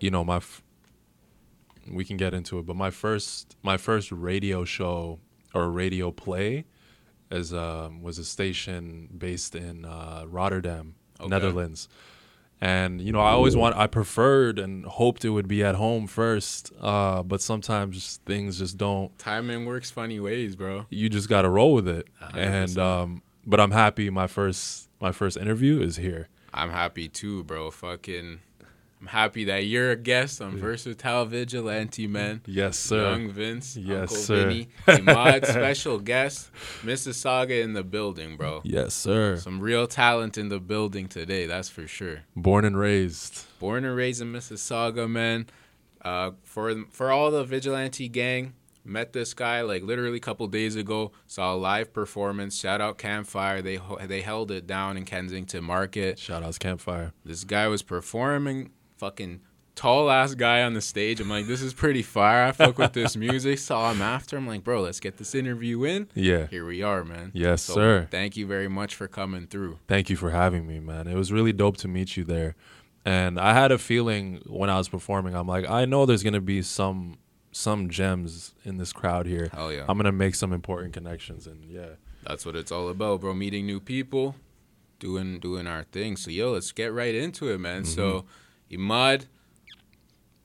you know, my f- we can get into it, but my first my first radio show or radio play is um, was a station based in uh, Rotterdam, Okay. Netherlands. And you know, I always want I preferred and hoped it would be at home first, uh, but sometimes things just don't Timing works funny ways, bro. you just got to roll with it. A hundred And percent. um, but I'm happy. My first my first interview is here. I'm happy too, bro. Fucking, I'm happy that you're a guest on Versatile Vigilante, man. Yes, sir. Young Vince, Yes, Uncle sir. Vinny, Imad, special guest, Mississauga in the building, bro. Yes, sir. Some real talent in the building today, that's for sure. Born and raised. Born and raised in Mississauga, man. Uh, for for all the vigilante gang, met this guy like literally a couple days ago. Saw a live performance. Shout out Campfire. They they held it down in Kensington Market. Shout outs Campfire. This guy was performing. Fucking tall ass guy on the stage. I'm like, this is pretty fire. I fuck with this music. Saw him after. I'm like, bro, let's get this interview in. Yeah. Here we are, man. Yes, So, sir. Thank you very much for coming through. Thank you for having me, man. It was really dope to meet you there. And I had a feeling when I was performing, I'm like, I know there's gonna be some some gems in this crowd here. Hell yeah. I'm gonna make some important connections and yeah. That's what it's all about, bro. Meeting new people, doing doing our thing. So yo, let's get right into it, man. So mm-hmm. Imad,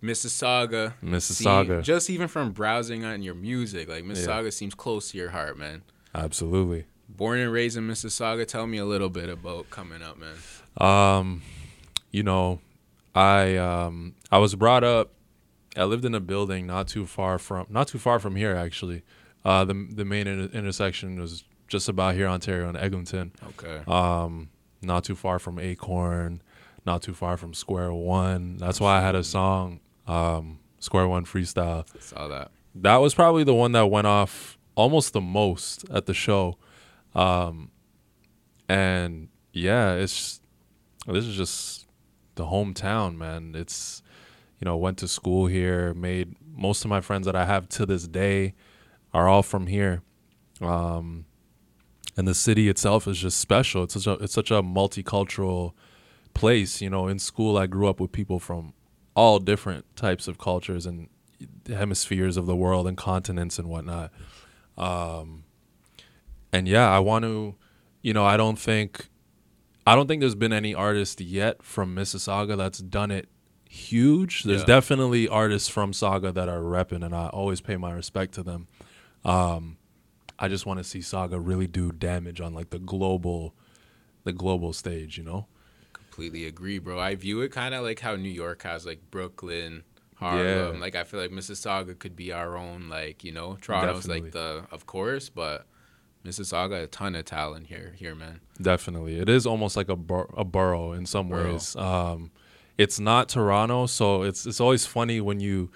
Mississauga. Mississauga. See, just even from browsing on your music, like Mississauga seems close to your heart, man. Absolutely. Born and raised in Mississauga. Tell me a little bit about coming up, man. Um, you know, I um I was brought up. I lived in a building not too far from not too far from here actually. Uh, the the main inter- intersection was just about here, Ontario and Eglinton. Okay. Um, not too far from Acorn, not too far from Square One. That's why I had a song, um, Square One Freestyle. Saw that. That was probably the one that went off almost the most at the show. Um, and yeah, it's this is just the hometown, man. It's you know, went to school here, made most of my friends that I have to this day are all from here. Um, and the city itself is just special. It's such a it's such a multicultural place. You know, in school I grew up with people from all different types of cultures and hemispheres of the world and continents and whatnot. Um, and yeah, I want to, you know, I don't think, I don't think there's been any artist yet from Mississauga that's done it huge. There's Yeah. definitely artists from Saga that are repping, and I always pay my respect to them. Um, I just want to see Saga really do damage on like the global, the global stage. You know? Completely agree, bro. I view it kind of like how New York has like Brooklyn, Harlem. Yeah. Like I feel like Mississauga could be our own, like you know, Toronto's like the of course, but Mississauga a ton of talent here, here, man. Definitely, it is almost like a bur- a borough in some Borough. ways. Um, it's not Toronto, so it's it's always funny when you,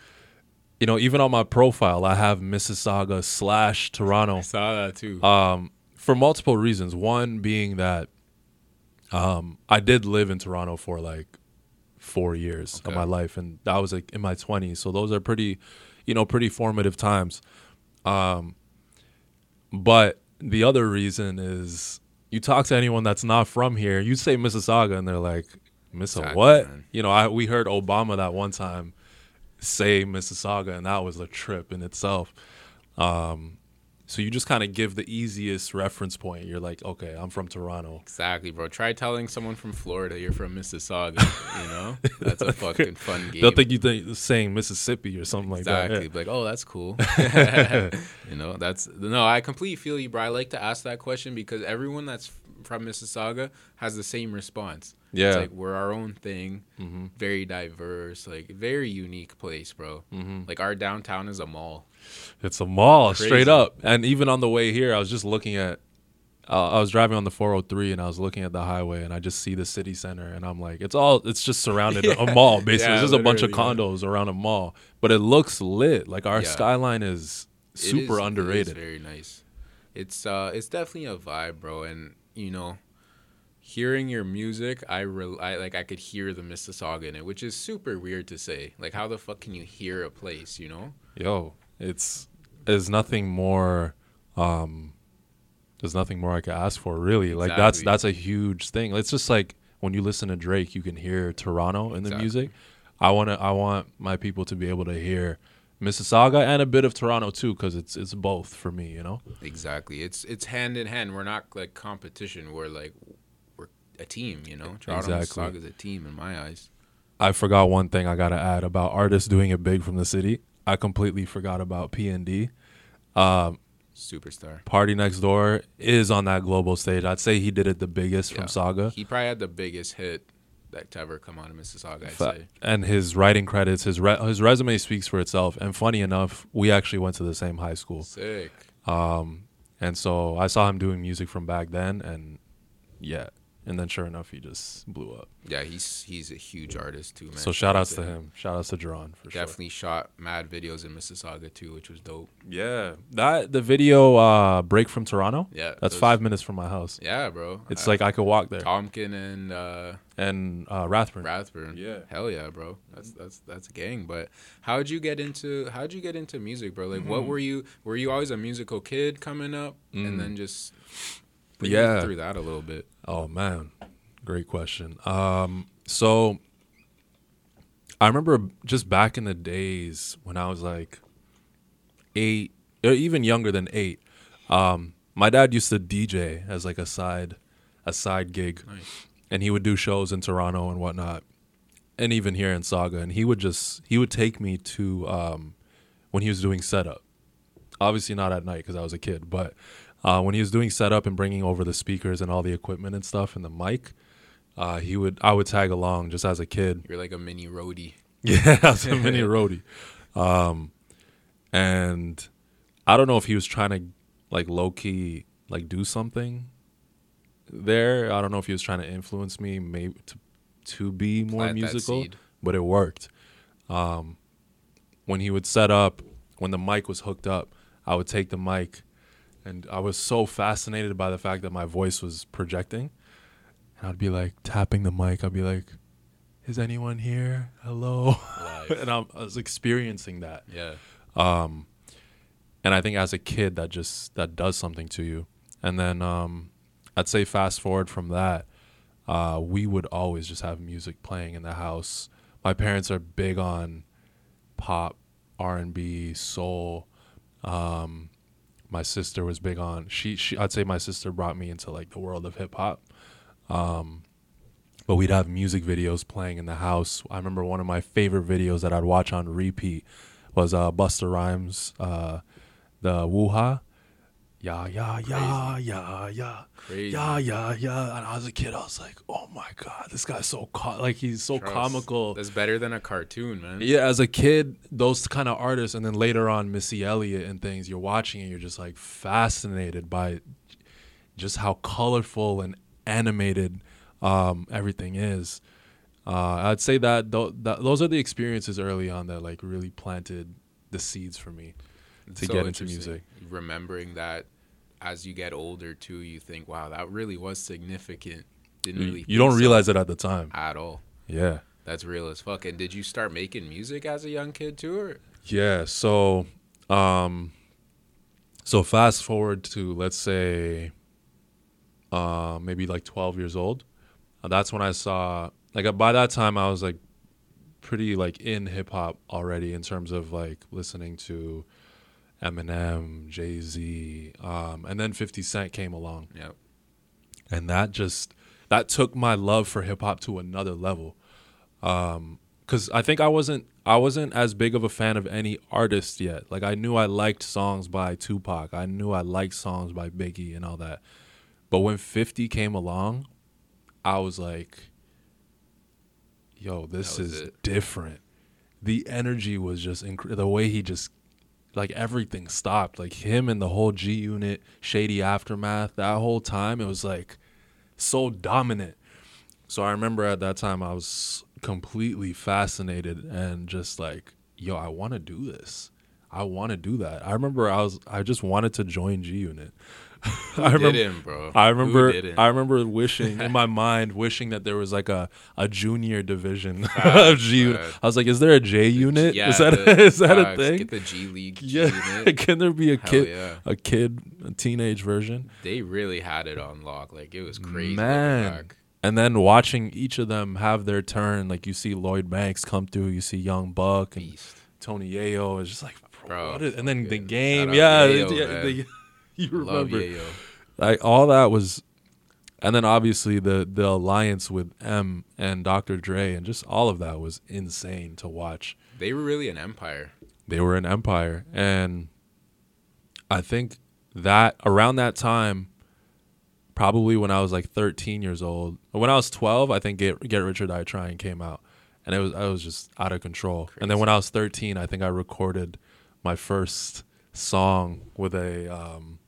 you know, even on my profile, I have Mississauga slash Toronto. I saw that too. Um, for multiple reasons. One being that, um, I did live in Toronto for like four years of my life, and that was like in my twenties. So those are pretty, you know, pretty formative times. Um, but the other reason is you talk to anyone that's not from here, you say Mississauga, and they're like, "Missa Exactly, what?" man. You know, I we heard Obama that one time say Mississauga, and that was a trip in itself. Um, so you just kind of give the easiest reference point. You're like, okay, I'm from Toronto. exactly, bro. Try telling someone from Florida you're from Mississauga. you know, that's a fucking fun game. They'll think you think saying Mississippi or something like that. exactly. that. Like, oh, that's cool. you know, that's no. I completely feel you, bro. I like to ask that question because everyone that's from Mississauga has the same response. Yeah. It's like we're our own thing, hmm very diverse, like very unique place, bro. hmm Like our downtown is a mall. It's a mall, Crazy. straight up. And even on the way here, I was just looking at. Uh, I was driving on the 403 and I was looking at the highway and I just see the city center and I'm like, it's all, it's just surrounded a mall basically. Yeah, it's just a bunch of condos around a mall, but it looks lit. Like our Yeah. skyline is super is- It is underrated. very nice. It's uh, it's definitely a vibe, bro. And you know, hearing your music, I, re- I like I could hear the Mississauga in it, which is super weird to say. Like, how the fuck can you hear a place? You know? Yo, it's there's nothing more um there's nothing more I could ask for really. Like that's that's a huge thing. It's just like when you listen to Drake, you can hear Toronto in the Exactly. music. I want to I want my people to be able to hear Mississauga and a bit of Toronto too cuz it's it's both for me, you know. Exactly. It's it's hand in hand. We're not like competition. We're like we're a team. You know, Toronto Exactly. Mississauga is a team in my eyes. I forgot one thing I got to add about artists doing it big from the city. I completely forgot about P&D. Um Superstar. Party Next Door is on that global stage. I'd say he did it the biggest Yeah. from Saga. He probably had the biggest hit that to ever come out of Mississauga. I'd Fa- say. and his writing credits, his re- his resume speaks for itself. And funny enough, we actually went to the same high school. Sick. Um, and so I saw him doing music from back then, and yeah, and then sure enough, he just blew up. Yeah, he's he's a huge artist too, man. so shout outs to him. Shout outs to Jerron for sure. Definitely shot mad videos in Mississauga too, which was dope. Yeah, that the video uh, break from Toronto. Yeah, That's those- five minutes from my house. Yeah, bro. It's Uh, like I could walk there. Tomken and uh, And uh, Rathburn. Rathburn. Yeah. hell yeah, bro. That's that's that's a gang. But how'd you get into how'd you get into music, bro? Like, Mm-hmm. what were you? Were you always a musical kid coming up, Mm. and then just Yeah. through that a little bit? Oh man, great question. Um, so I remember just back in the days when I was like eight, or even younger than eight. Um, my dad used to DJ as like a side, a side gig, Nice. and he would do shows in Toronto and whatnot, and even here in Saga. And he would just he would take me to um, when he was doing setup. Obviously not at night because I was a kid, but uh, when he was doing setup and bringing over the speakers and all the equipment and stuff and the mic, uh, he would I would tag along just as a kid. You're like a mini roadie. Yeah, as a mini roadie. Um, and I don't know if he was trying to like low key like do something there. I don't know if he was trying to influence me maybe to to be more Plant musical, but it worked. Um, when he would set up, when the mic was hooked up, I would take the mic, and I was so fascinated by the fact that my voice was projecting, and I'd be like tapping the mic. I'd be like, "Is anyone here? Hello." And I'm, I was experiencing that. yeah. Um, and I think as a kid, that just that does something to you. And then um, I'd say fast forward from that, uh, we would always just have music playing in the house. My parents are big on pop, R and B, soul. Um, my sister was big on she, she. I'd say my sister brought me into like the world of hip hop. Um, but we'd have music videos playing in the house. I remember one of my favorite videos that I'd watch on repeat was uh, Busta Rhymes, uh, the Woo-Ha. Yeah, yeah, yeah, yeah, yeah, Crazy. yeah, yeah, yeah. And I was a kid, I was like, oh my god, this guy's so co- like he's so Trust. comical. That's better than a cartoon, man. Yeah, as a kid, those kind of artists, and then later on, Missy Elliott and things, you're watching and you're just like fascinated by just how colorful and animated um, everything is. Uh, I'd say that, th- that those are the experiences early on that like really planted the seeds for me to so get into music. Remembering that as you get older too, you think, wow, that really was significant. Didn't really You don't realize it at the time. at all. Yeah. That's real as fuck. And did you start making music as a young kid too? Or? Yeah. So, um, so fast forward to let's say, uh, maybe like twelve years old. Uh, that's when I saw like uh, by that time I was like pretty like in hip hop already in terms of like listening to Eminem, Jay Z, um, and then Fifty Cent came along Yep. and that just that took my love for hip hop to another level. Um, cause I think I wasn't I wasn't as big of a fan of any artist yet. Like I knew I liked songs by Tupac, I knew I liked songs by Biggie and all that. But when Fifty came along, I was like, "Yo, this is it. different." The energy was just inc- the way he just like everything stopped. Like him and the whole G Unit, Shady Aftermath, that whole time it was like so dominant. So I remember at that time I was completely fascinated and just like, yo, I want to do this. I want to do that. I remember I was I just wanted to join G Unit. I remember? I remember didn't? I remember wishing in my mind wishing that there was like a, a junior division of G. I was like, is there a J unit? Yeah, is that the- is that a thing? Get the G League. yeah. unit. Can there be a Hell kid yeah. a kid a teenage version? They really had it on lock. Like it was crazy. Man. and then watching each of them have their turn, like you see Lloyd Banks come through, you see Young Buck and Beast. Tony Yayo is just like, bro, Bro, is, and then the game, shout yeah, Yayo, yeah, the- you Love remember, Yayo. like all that was, and then obviously the the alliance with Em and Dr. Dre and just all of that was insane to watch. They were really an empire. They were an empire, and I think that around that time, probably when I was like 13 years old, when I was 12, I think Get Get Rich or Die Trying came out, and it was I was just out of control. And then when I was 13, I think I recorded my first song with a. Um,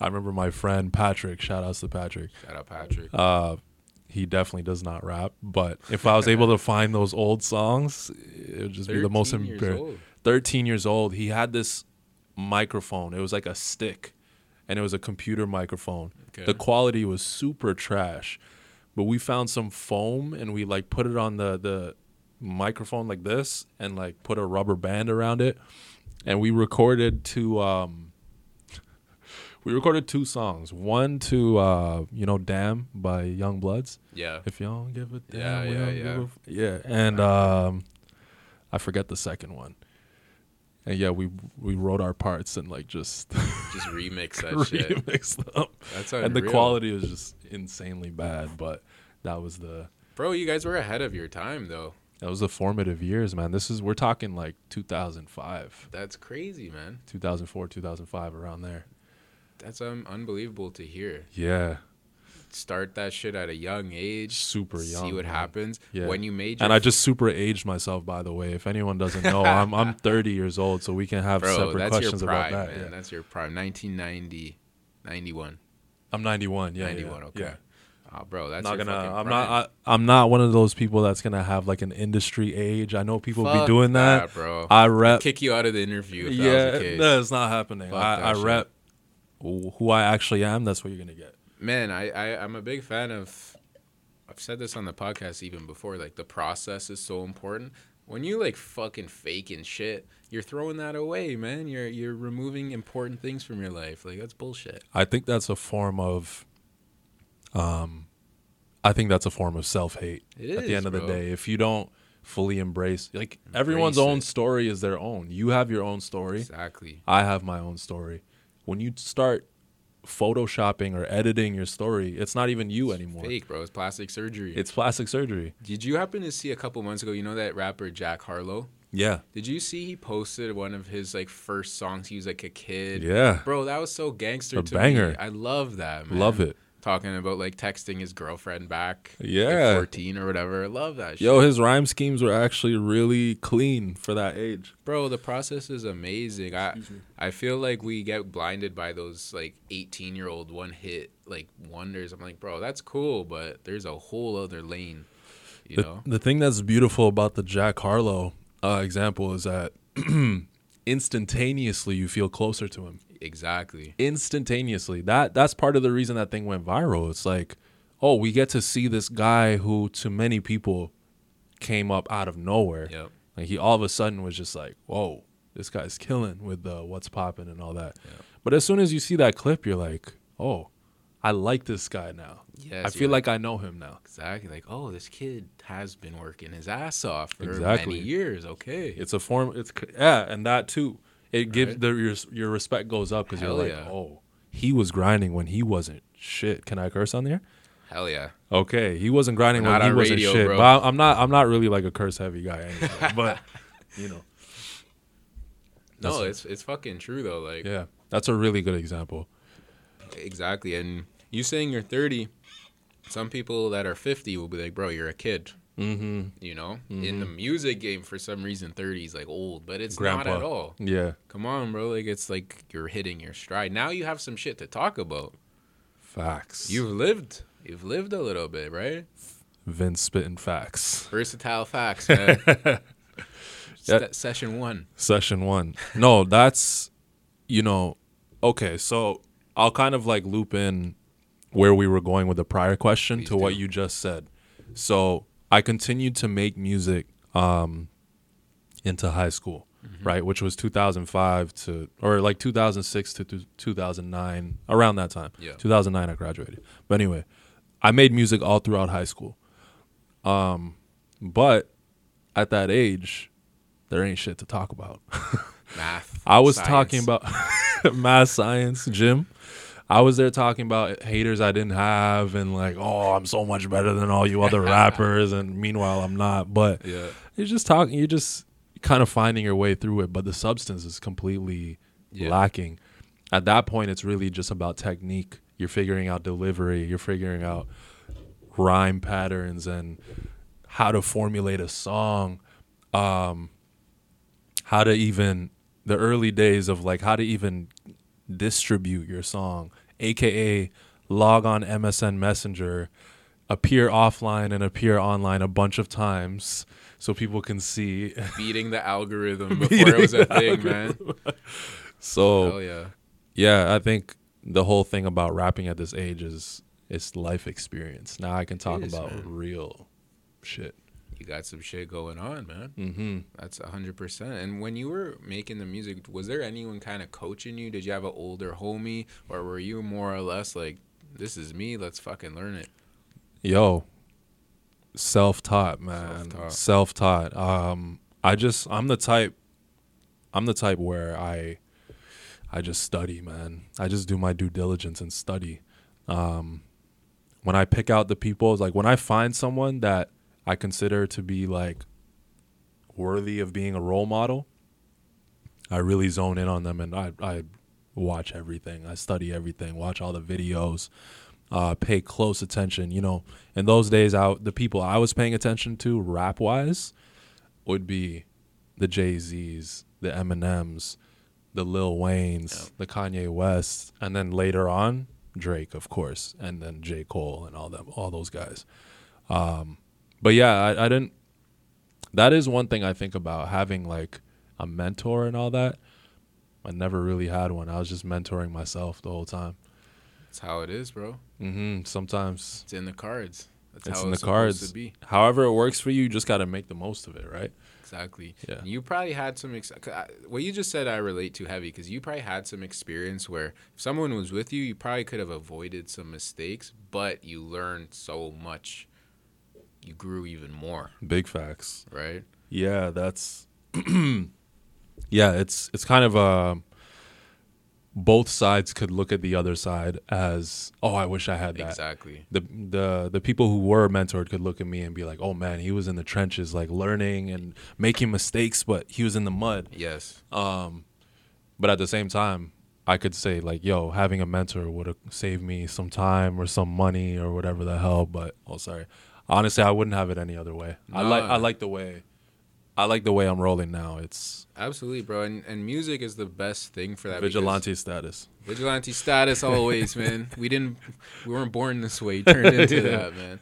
I remember my friend Patrick. Shout outs to Patrick. Shout out Patrick. Uh, he definitely does not rap, but if I was able to find those old songs, it would just be the most 13 years embarrassing. old. 13 years old, he had this microphone. It was like a stick, and it was a computer microphone. Okay. The quality was super trash, but we found some foam and we like put it on the the microphone like this, and like put a rubber band around it, and we recorded to um. We recorded two songs. One to uh, you know, "Damn" by YoungBloodZ. Yeah. If y'all don't give a damn, Yeah, yeah, yeah. give a f- yeah. And um, I forget the second one. And yeah, we we wrote our parts and like just Just remix that shit. remixed them. That's And the quality was just insanely bad, but that was the Bro, you guys were ahead of your time though. that was the formative years, man. This is we're talking like 2005, That's crazy, man. 2004, 2005 around there. That's um, unbelievable to hear. Yeah. Start that shit at a young age. Super young. See what man. happens. Yeah. When you major. And I just super aged myself by the way. If anyone doesn't know, I'm I'm 30 years old, so we can have bro, separate that's questions your prime, about that. man. yeah. That's your prime. 1990, 91, I'm 91. Yeah, 91. yeah, Okay. yeah. Oh, bro, that's not gonna. I'm prime. not. I, I'm not one of those people that's gonna have like an industry age. I know people Fuck be doing that. bro. I rep. Kick you out of the interview. If that was Yeah, the case. no, it's not happening. Fuck I, I shit. rep who I actually am. That's what you're gonna get. man I, I i'm a big fan of i've said this on the podcast even before like the process is so important when you like fucking faking shit you're throwing that away man you're you're removing important things from your life like that's bullshit I think that's a form of. Um, I think that's a form of self hate. It At the end of the day, if you don't fully embrace, like everyone's Embrace own story is their own. You have your own story. exactly I have my own story. When you start photoshopping or editing your story, it's not even you anymore. fake bro it's plastic surgery It's plastic surgery. did you happen to see a couple months ago you know that rapper jack harlow Yeah. did you see he posted one of his like first songs he was like a kid Yeah. bro that was so gangster A to banger. me i love that man Love it. Talking about like texting his girlfriend back. like, Yeah. 14 or whatever. Love that shit. Yo, his rhyme schemes were actually really clean for that age. Bro, the process is amazing. I I feel like we get blinded by those like 18 year old one hit like wonders. I'm like, bro, that's cool, but there's a whole other lane. You The, know? the thing that's beautiful about the Jack Harlow uh, example is that instantaneously you feel closer to him. Exactly. Instantaneously. That that's part of the reason that thing went viral. It's like, oh, we get to see this guy who to many people came up out of nowhere. Yep. Like he all of a sudden was just like, whoa, this guy's killing with the what's popping and all that. Yeah. But as soon as you see that clip, you're like, oh, I like this guy now. Yes, I feel you're like I know him now. Exactly. Like, oh, this kid has been working his ass off for Exactly. many years. Okay. It's a form. It's yeah, and that too. It gives the your your respect goes up because you're like, yeah. oh, he was grinding when he wasn't shit. Can I curse on there? Hell yeah. Okay, he wasn't grinding We're when he wasn't radio, shit. bro. But I'm not. I'm not really like a curse heavy guy anyway. but you know, No, it's it's fucking true though. Like yeah, that's a really good example. Exactly. And you saying you're 30, some people that are 50 will be like, bro, you're a kid. Mm-hmm. You know? In the music game, for some reason, 30 is like old, but it's Grandpa. not at all. Yeah, Come on, bro. Like, it's like you're hitting your stride. Now you have some shit to talk about. facts. You've lived. You've lived a little bit, right? Vince spitting facts. Versatile facts, man. Se- session one. Session one. No, that's you know, okay, so I'll kind of like loop in where we were going with the prior question Please to what you just said. So I continued to make music um into high school, Mm-hmm. right? Which was 2005 to or like 2006 to th- 2009, around that time. Yeah. 2009 I graduated. But anyway, I made music all throughout high school. Um, but at that age, there ain't shit to talk about. Math. I was science. talking about math, science, gym. I was there talking about haters I didn't have and like, oh, I'm so much better than all you other rappers, and meanwhile I'm not. But Yeah. you're just talking, you're just kind of finding your way through it. But the substance is completely Yeah. lacking. At that point, it's really just about technique. You're figuring out delivery. You're figuring out rhyme patterns and how to formulate a song. Um, how to even the early days of like how to even distribute your song, aka log on MSN Messenger, appear offline and appear online a bunch of times so people can see. Beating the algorithm before it was a thing, man. So Hell yeah. yeah, I think the whole thing about rapping at this age is it's life experience. Now I can talk is, about man. real shit. You got some shit going on, man. Mm-hmm. That's hundred percent. And when you were making the music, was there anyone kind of coaching you? Did you have an older homie, or were you more or less like, "This is me. Let's fucking learn it." Yo, self-taught, man. Self-taught. Self-taught. Um, I just I'm the type. I'm the type where I, I just study, man. I just do my due diligence and study. Um, when I pick out the people, like when I find someone that I consider to be like worthy of being a role model, I really zone in on them and I I watch everything. I study everything. Watch all the videos uh, pay close attention. You know, in those days, I, the people I was paying attention to rap wise would be the Jay Z's, the Eminems, the Lil Waynes, Yeah. the Kanye West, and then later on Drake, of course, and then J Cole and all them, all those guys. Um, but yeah, I, I didn't. That is one thing I think about having like a mentor and all that. I never really had one. I was just mentoring myself the whole time. That's how it is, bro. Mm-hmm. Sometimes It's in the cards. That's It's how in it's the cards. to be. however it works for you, you just got to make the most of it, right? Exactly. Yeah. And You probably had some. Ex- I- what you just said, I relate to heavy because you probably had some experience where if someone was with you, you probably could have avoided some mistakes, but you learned so much. You grew even more, Big facts. right? Yeah, that's yeah. It's it's kind of a both sides could look at the other side as oh, I wish I had that. Exactly. The the the people who were mentored could look at me and be like, oh man, he was in the trenches, like learning and making mistakes, but he was in the mud. Yes. Um, but at the same time, I could say like, yo, having a mentor would have saved me some time or some money or whatever the hell. But oh, sorry, honestly, I wouldn't have it any other way. I like I like the way, I like the way I'm rolling now. It's Absolutely, bro. And, and music is the best thing for that. vigilante status. Vigilante status always, man. We didn't, we weren't born this way. Turned into that, man.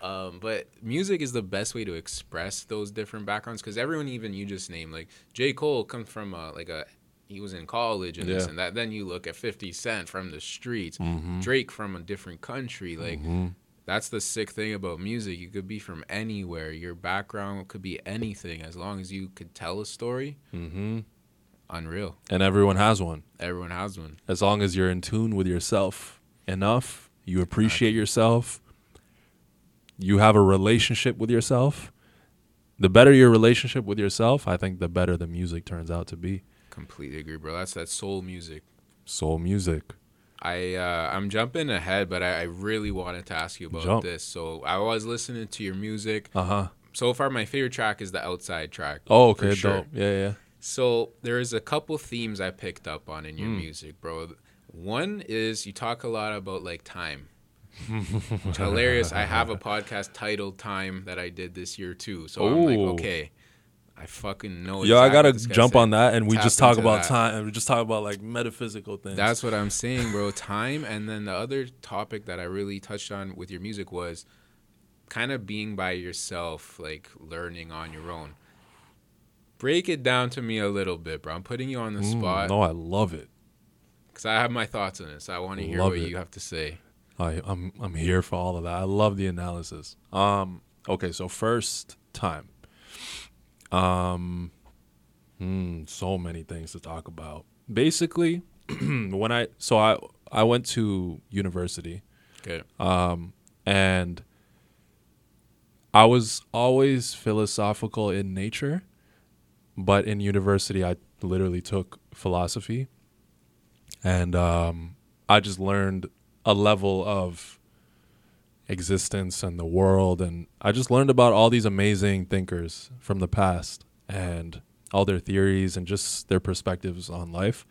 Um, but music is the best way to express those different backgrounds because everyone, even you just named, like J. Cole, comes from a, like a, he was in college and this and that. Then you look at Fifty Cent from the streets, Mm-hmm. Drake from a different country. Like that's the sick thing about music. You could be from anywhere. Your background could be anything as long as you could tell a story. Mm-hmm. Unreal. And everyone has one. Everyone has one. As long as you're in tune with yourself enough, you appreciate yourself, you have a relationship with yourself. The better your relationship with yourself, I think the better the music turns out to be. Completely agree, bro. That's that soul music. Soul music. I uh, I'm jumping ahead, but I, I really wanted to ask you about Jump. this. So I was listening to your music. Uh huh. So far, my favorite track is the Outside track. Oh, okay, sure. dope. Yeah, yeah. So there is a couple themes I picked up on in your Mm. music, bro. One is you talk a lot about like time. Hilarious. I have a podcast titled Time that I did this year too. So I'm like, okay, I fucking know. Yo, I gotta what this guy's jump on that, and we just talk about that. time, and we just talk about like metaphysical things. That's what I'm saying, bro. Time. And then the other topic that I really touched on with your music was kind of being by yourself, like learning on your own. Break it down to me a little bit, bro. I'm putting you on the Mm, spot No, I love it. because I have my thoughts on this. I want to hear what it. you have to say. I, I'm I'm here for all of that. I love the analysis. Um, okay, so first time. Um, hmm, so many things to talk about. Basically, when I so I I went to university. Okay. Um, and I was always philosophical in nature, but in university I literally took philosophy, and um, I just learned a level of existence and the world, and I just learned about all these amazing thinkers from the past and all their theories and just their perspectives on life.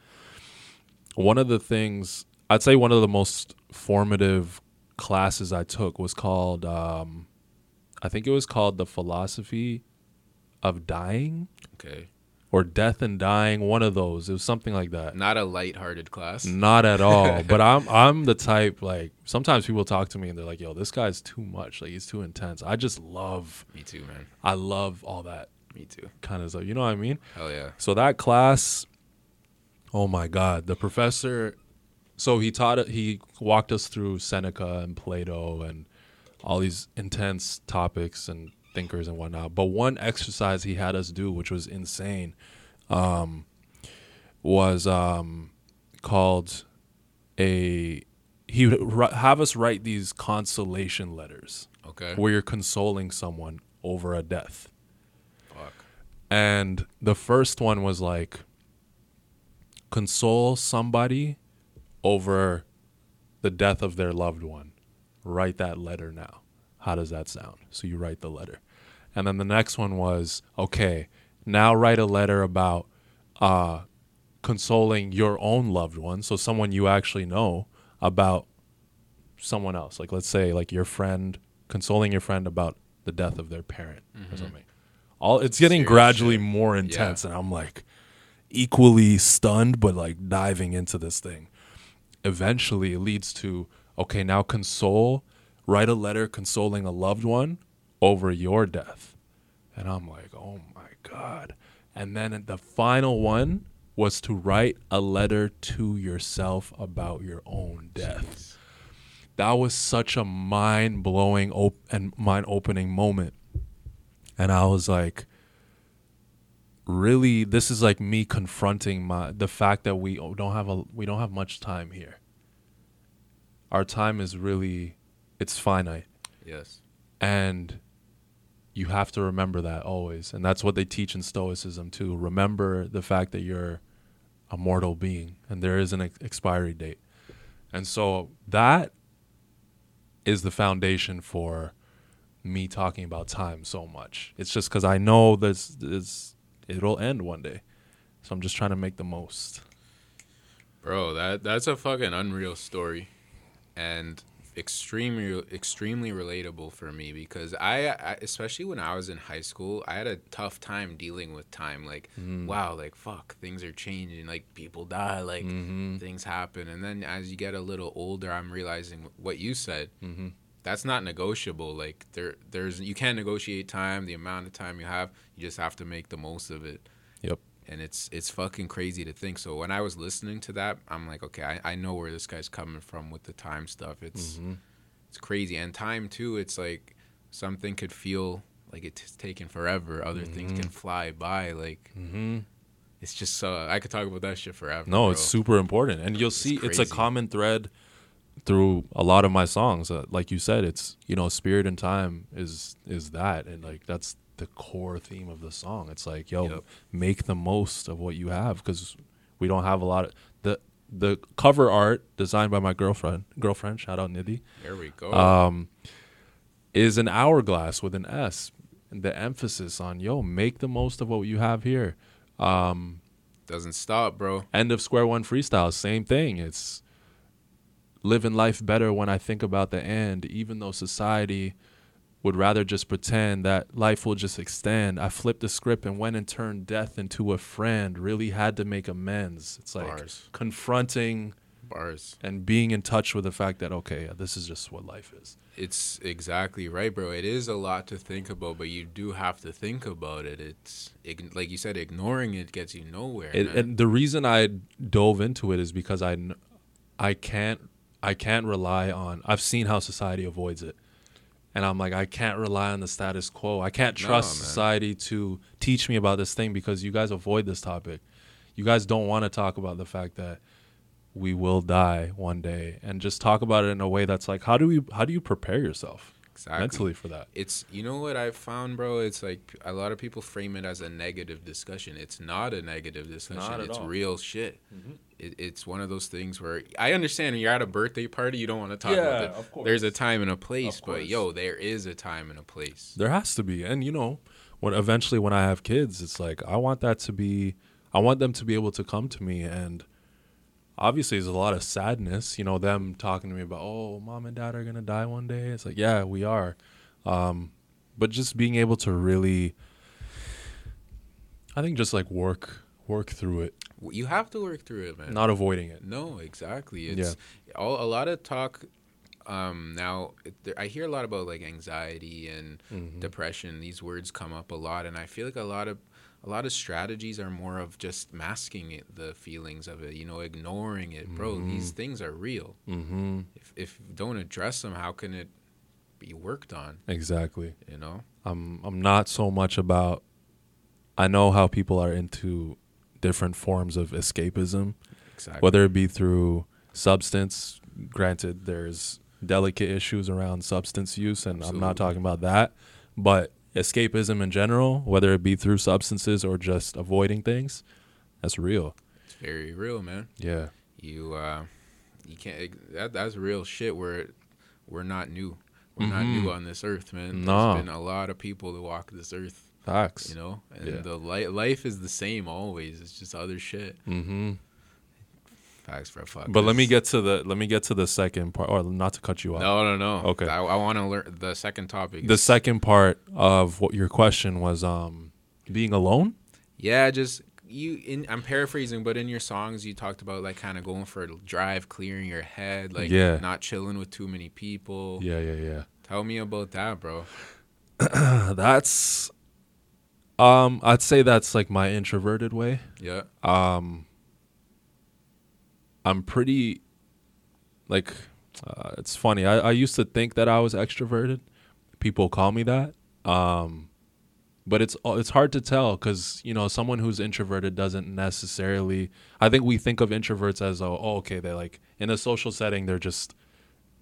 One of the things I'd say one of the most formative classes I took was called um, I think it was called the philosophy of dying Okay. Or death and dying one of those it was something like that Not a light-hearted class. not at all but i'm i'm the type like sometimes people talk to me and they're like yo this guy's too much like he's too intense i just love Me too, man. i love all that Me too. kind of stuff you know what i mean Hell yeah. so that class oh my god the professor so he taught he walked us through seneca and plato and all these intense topics and thinkers and whatnot but one exercise he had us do which was insane um, was um, called a he would have us write these consolation letters Okay. where you're consoling someone over a death Fuck. and the first one was like console somebody over the death of their loved one. Write that letter now. How does that sound? So you write the letter. And then the next one was okay, now write a letter about uh, consoling your own loved one. So someone you actually know about someone else. Like let's say like your friend consoling your friend about the death of their parent or something. All it's getting gradually more intense and I'm like equally stunned but like diving into this thing. Eventually it leads to okay, now console, write a letter consoling a loved one over your death. And I'm like, "Oh my god." And then the final one was to write a letter to yourself about your own death that was such a mind blowing op- and mind opening moment. And I was like, really, this is like me confronting my the fact that we don't have a we don't have much time here. Our time is really it's finite. Yes. and you have to remember that always. And that's what they teach in stoicism too. Remember the fact that you're a mortal being and there is an ex- expiry date. And so that is the foundation for me talking about time so much. It's just because i know this, this it'll end one day. So i'm just trying to make the most. Bro, that that's a fucking unreal story, and extremely extremely relatable for me because I, I especially when I was in high school, I had a tough time dealing with time. Like, wow, like fuck, things are changing. Like people die, like things happen, and then as you get a little older, I'm realizing what you said. mm-hmm. That's not negotiable. Like there, there's you can't negotiate time. The amount of time you have, you just have to make the most of it yep and it's it's fucking crazy to think. So when I was listening to that, I'm like, okay, I, I know where this guy's coming from with the time stuff. It's Mhm. it's crazy, and time too. It's like something could feel like it's taken forever. Other things Mhm. can fly by. Like Mm-hmm. it's just so I could talk about that shit forever. No, bro. it's super important, and you'll see it's a common thread through a lot of my songs. Uh, like you said, it's you know, spirit and time is is that, and like that's the core theme of the song. It's like, yo, Yep. make the most of what you have because we don't have a lot of the the cover art designed by my girlfriend. Girlfriend, shout out Nidhi There we go. um, is an hourglass with an S. And the emphasis on yo, make the most of what you have here. Um, Doesn't stop, bro. end of square one freestyle same thing it's living life better when i think about the end even though society would rather just pretend that life will just extend i flipped the script and went and turned death into a friend really had to make amends it's like Bars. confronting Bars. and being in touch with the fact that okay this is just what life is It's exactly right, bro. It is a lot to think about, but you do have to think about it. It's like you said, ignoring it gets you nowhere. It, and the reason I dove into it is because I, I can't, I can't rely on. I've seen how society avoids it, and I'm like, I can't rely on the status quo. I can't trust man. society to teach me about this thing because you guys avoid this topic. You guys don't want to talk about the fact that we will die one day and just talk about it in a way that's like how do we how do you prepare yourself Exactly. mentally for that It's you know what I've found, bro. It's like a lot of people frame it as a negative discussion. It's not a negative discussion. It's all. real shit. Mhm. It, it's one of those things where I understand when you're at a birthday party, you don't want to talk about Yeah, it. of course. There's a time and a place, but yo, there is a time and a place. there has to be and you know when eventually when i have kids it's like i want that to be i want them to be able to come to me and obviously there's a lot of sadness you know them talking to me about oh mom and dad are gonna die one day it's like yeah we are um but just being able to really i think just like work work through it You have to work through it, man. not avoiding it No, exactly. It's all, a lot of talk um, now. there- I hear a lot about like anxiety and Mhm. depression. These words come up a lot, and I feel like a lot of a lot of strategies are more of just masking it, the feelings of it. You know, ignoring it, bro. These Mhm. things are real. mm-hmm If if don't address them, how can it be worked on? exactly You know. I'm I'm not so much about I know how people are into different forms of escapism, Exactly. whether it be through substance. Granted, there's delicate issues around substance use, and I'm not talking about that. But escapism in general, whether it be through substances or just avoiding things, that's real. It's very real, man. Yeah. You uh, you can't. That that's real shit. We're we're not new. We're not Mhm. new on this earth, man. No. There's been a lot of people that walk this earth, Facts. you know. And Yeah. the li- life is the same always. It's just other shit. Mm-hmm. Facts for fuck. But let me get to the let me get to the second part, or not to cut you off. No, no, no. Okay. I, I want to learn the second topic. The second part of what your question was, um, being alone. Yeah, just you. In I'm paraphrasing, but in your songs, you talked about like kind of going for a drive, clearing your head, like Yeah. not chilling with too many people. Yeah, yeah, yeah. Tell me about that, bro. that's um I'd say that's like my introverted way. Yeah. Um I'm pretty like uh, it's funny. I, I used to think that I was extroverted. People call me that. Um but it's it's hard to tell cuz you know someone who's introverted doesn't necessarily I think we think of introverts as oh, oh okay they're like in a social setting they're just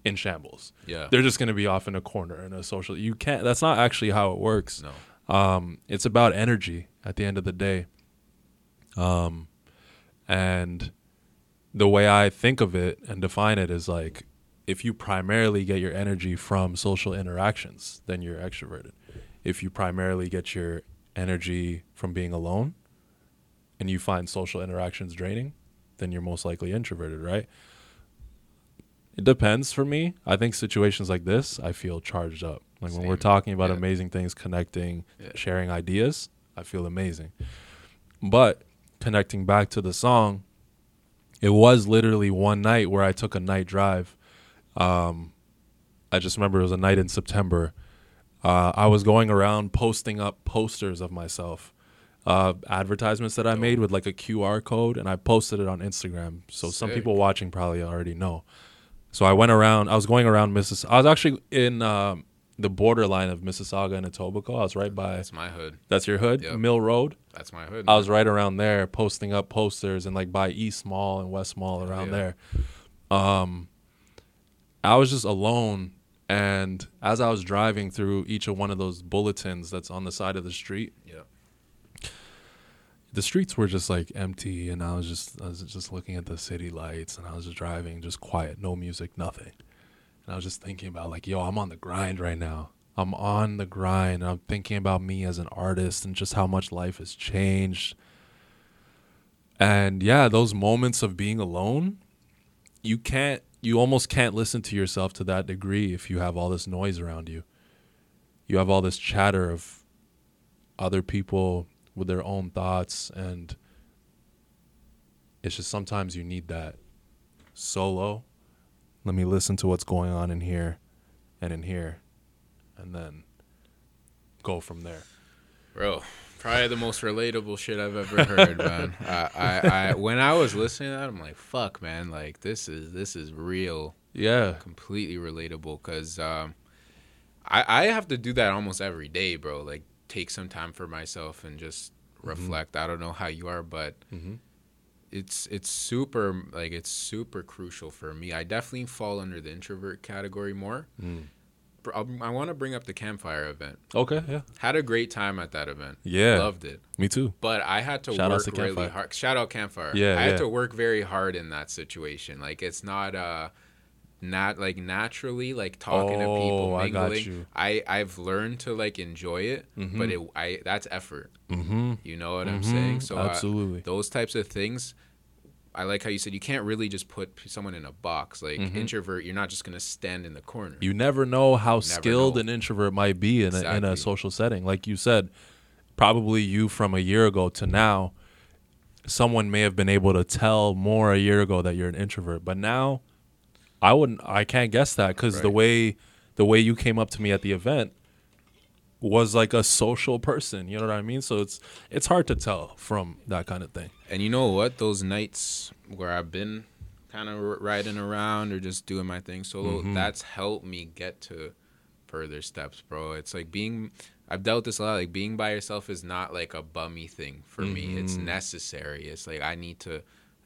in shambles. Yeah. They're just going to be off in a corner in a social you can't that's not actually how it works no. um, it's about energy at the end of the day. Um, and the way I think of it and define it is like if you primarily get your energy from social interactions, then you're extroverted. If you primarily get your energy from being alone and you find social interactions draining, then you're most likely introverted, right? It depends for me. I think situations like this, I feel charged up. Like when we're talking about Yeah. amazing things, connecting, Yeah. sharing ideas, I feel amazing. But connecting back to the song, it was literally one night where I took a night drive. Um, I just remember it was a night in September. Uh, I was going around posting up posters of myself, uh, advertisements that I made with like a QR code, and I posted it on Instagram. So some people watching probably already know. So I went around. I was going around Missis. I was actually in um, the borderline of Mississauga and Etobicoke. I was right by. That's my hood. That's your hood, Yep. Mill Road. That's my hood. I was right around there posting up posters and like by East Mall and West Mall around yeah. there. Um I was just alone and as I was driving through each of one of those bulletins that's on the side of the street, Yeah. the streets were just like empty and I was just I was just looking at the city lights and I was just driving just quiet, no music, nothing. And I was just thinking about like, yo, I'm on the grind right now. I'm on the grind. I'm thinking about me as an artist and just how much life has changed. And yeah, those moments of being alone, you can't you almost can't listen to yourself to that degree if you have all this noise around you. You have all this chatter of other people with their own thoughts and it's just sometimes you need that solo. Let me listen to what's going on in here and in here and then go from there. Bro, probably the most relatable shit I've ever heard, man. I, I, I, when I was listening to that, I'm like, fuck, man. Like this is this is real, Yeah. completely relatable. Cause um, I, I have to do that almost every day, bro. Like take some time for myself and just reflect. I don't know how you are, but Mhm. It's it's super like it's super crucial for me. I definitely fall under the introvert category more. Mm. I'll- want to bring up the campfire event. Okay, yeah, Had a great time at that event. yeah, Loved it. me too. But I had to Shout work to really Campfire. hard. Shout out Campfire. Yeah, I had to work very hard in that situation. Like it's not uh not like naturally like talking to people Oh, I got mingling. you. I I've learned to like enjoy it, but it I that's effort. Mm-hmm. You know what I'm saying? So uh, absolutely. those types of things I like how you said you can't really just put someone in a box. Like Mhm. introvert, you're not just gonna stand in the corner. you never know how skilled know. an introvert might be in a, in a social setting. Like you said, probably you from a year ago to now, someone may have been able to tell more a year ago that you're an introvert, but now, I wouldn't. I can't guess that because the way the way you came up to me at the event was like a social person. You know what I mean? So it's it's hard to tell from that kind of thing. And you know what? Those nights where I've been kind of riding around or just doing my thing solo, Mhm. that's helped me get to further steps, bro. It's like being I've dealt with this a lot. Like being by yourself is not like a bummy thing for me. It's Mhm. necessary. It's like I need to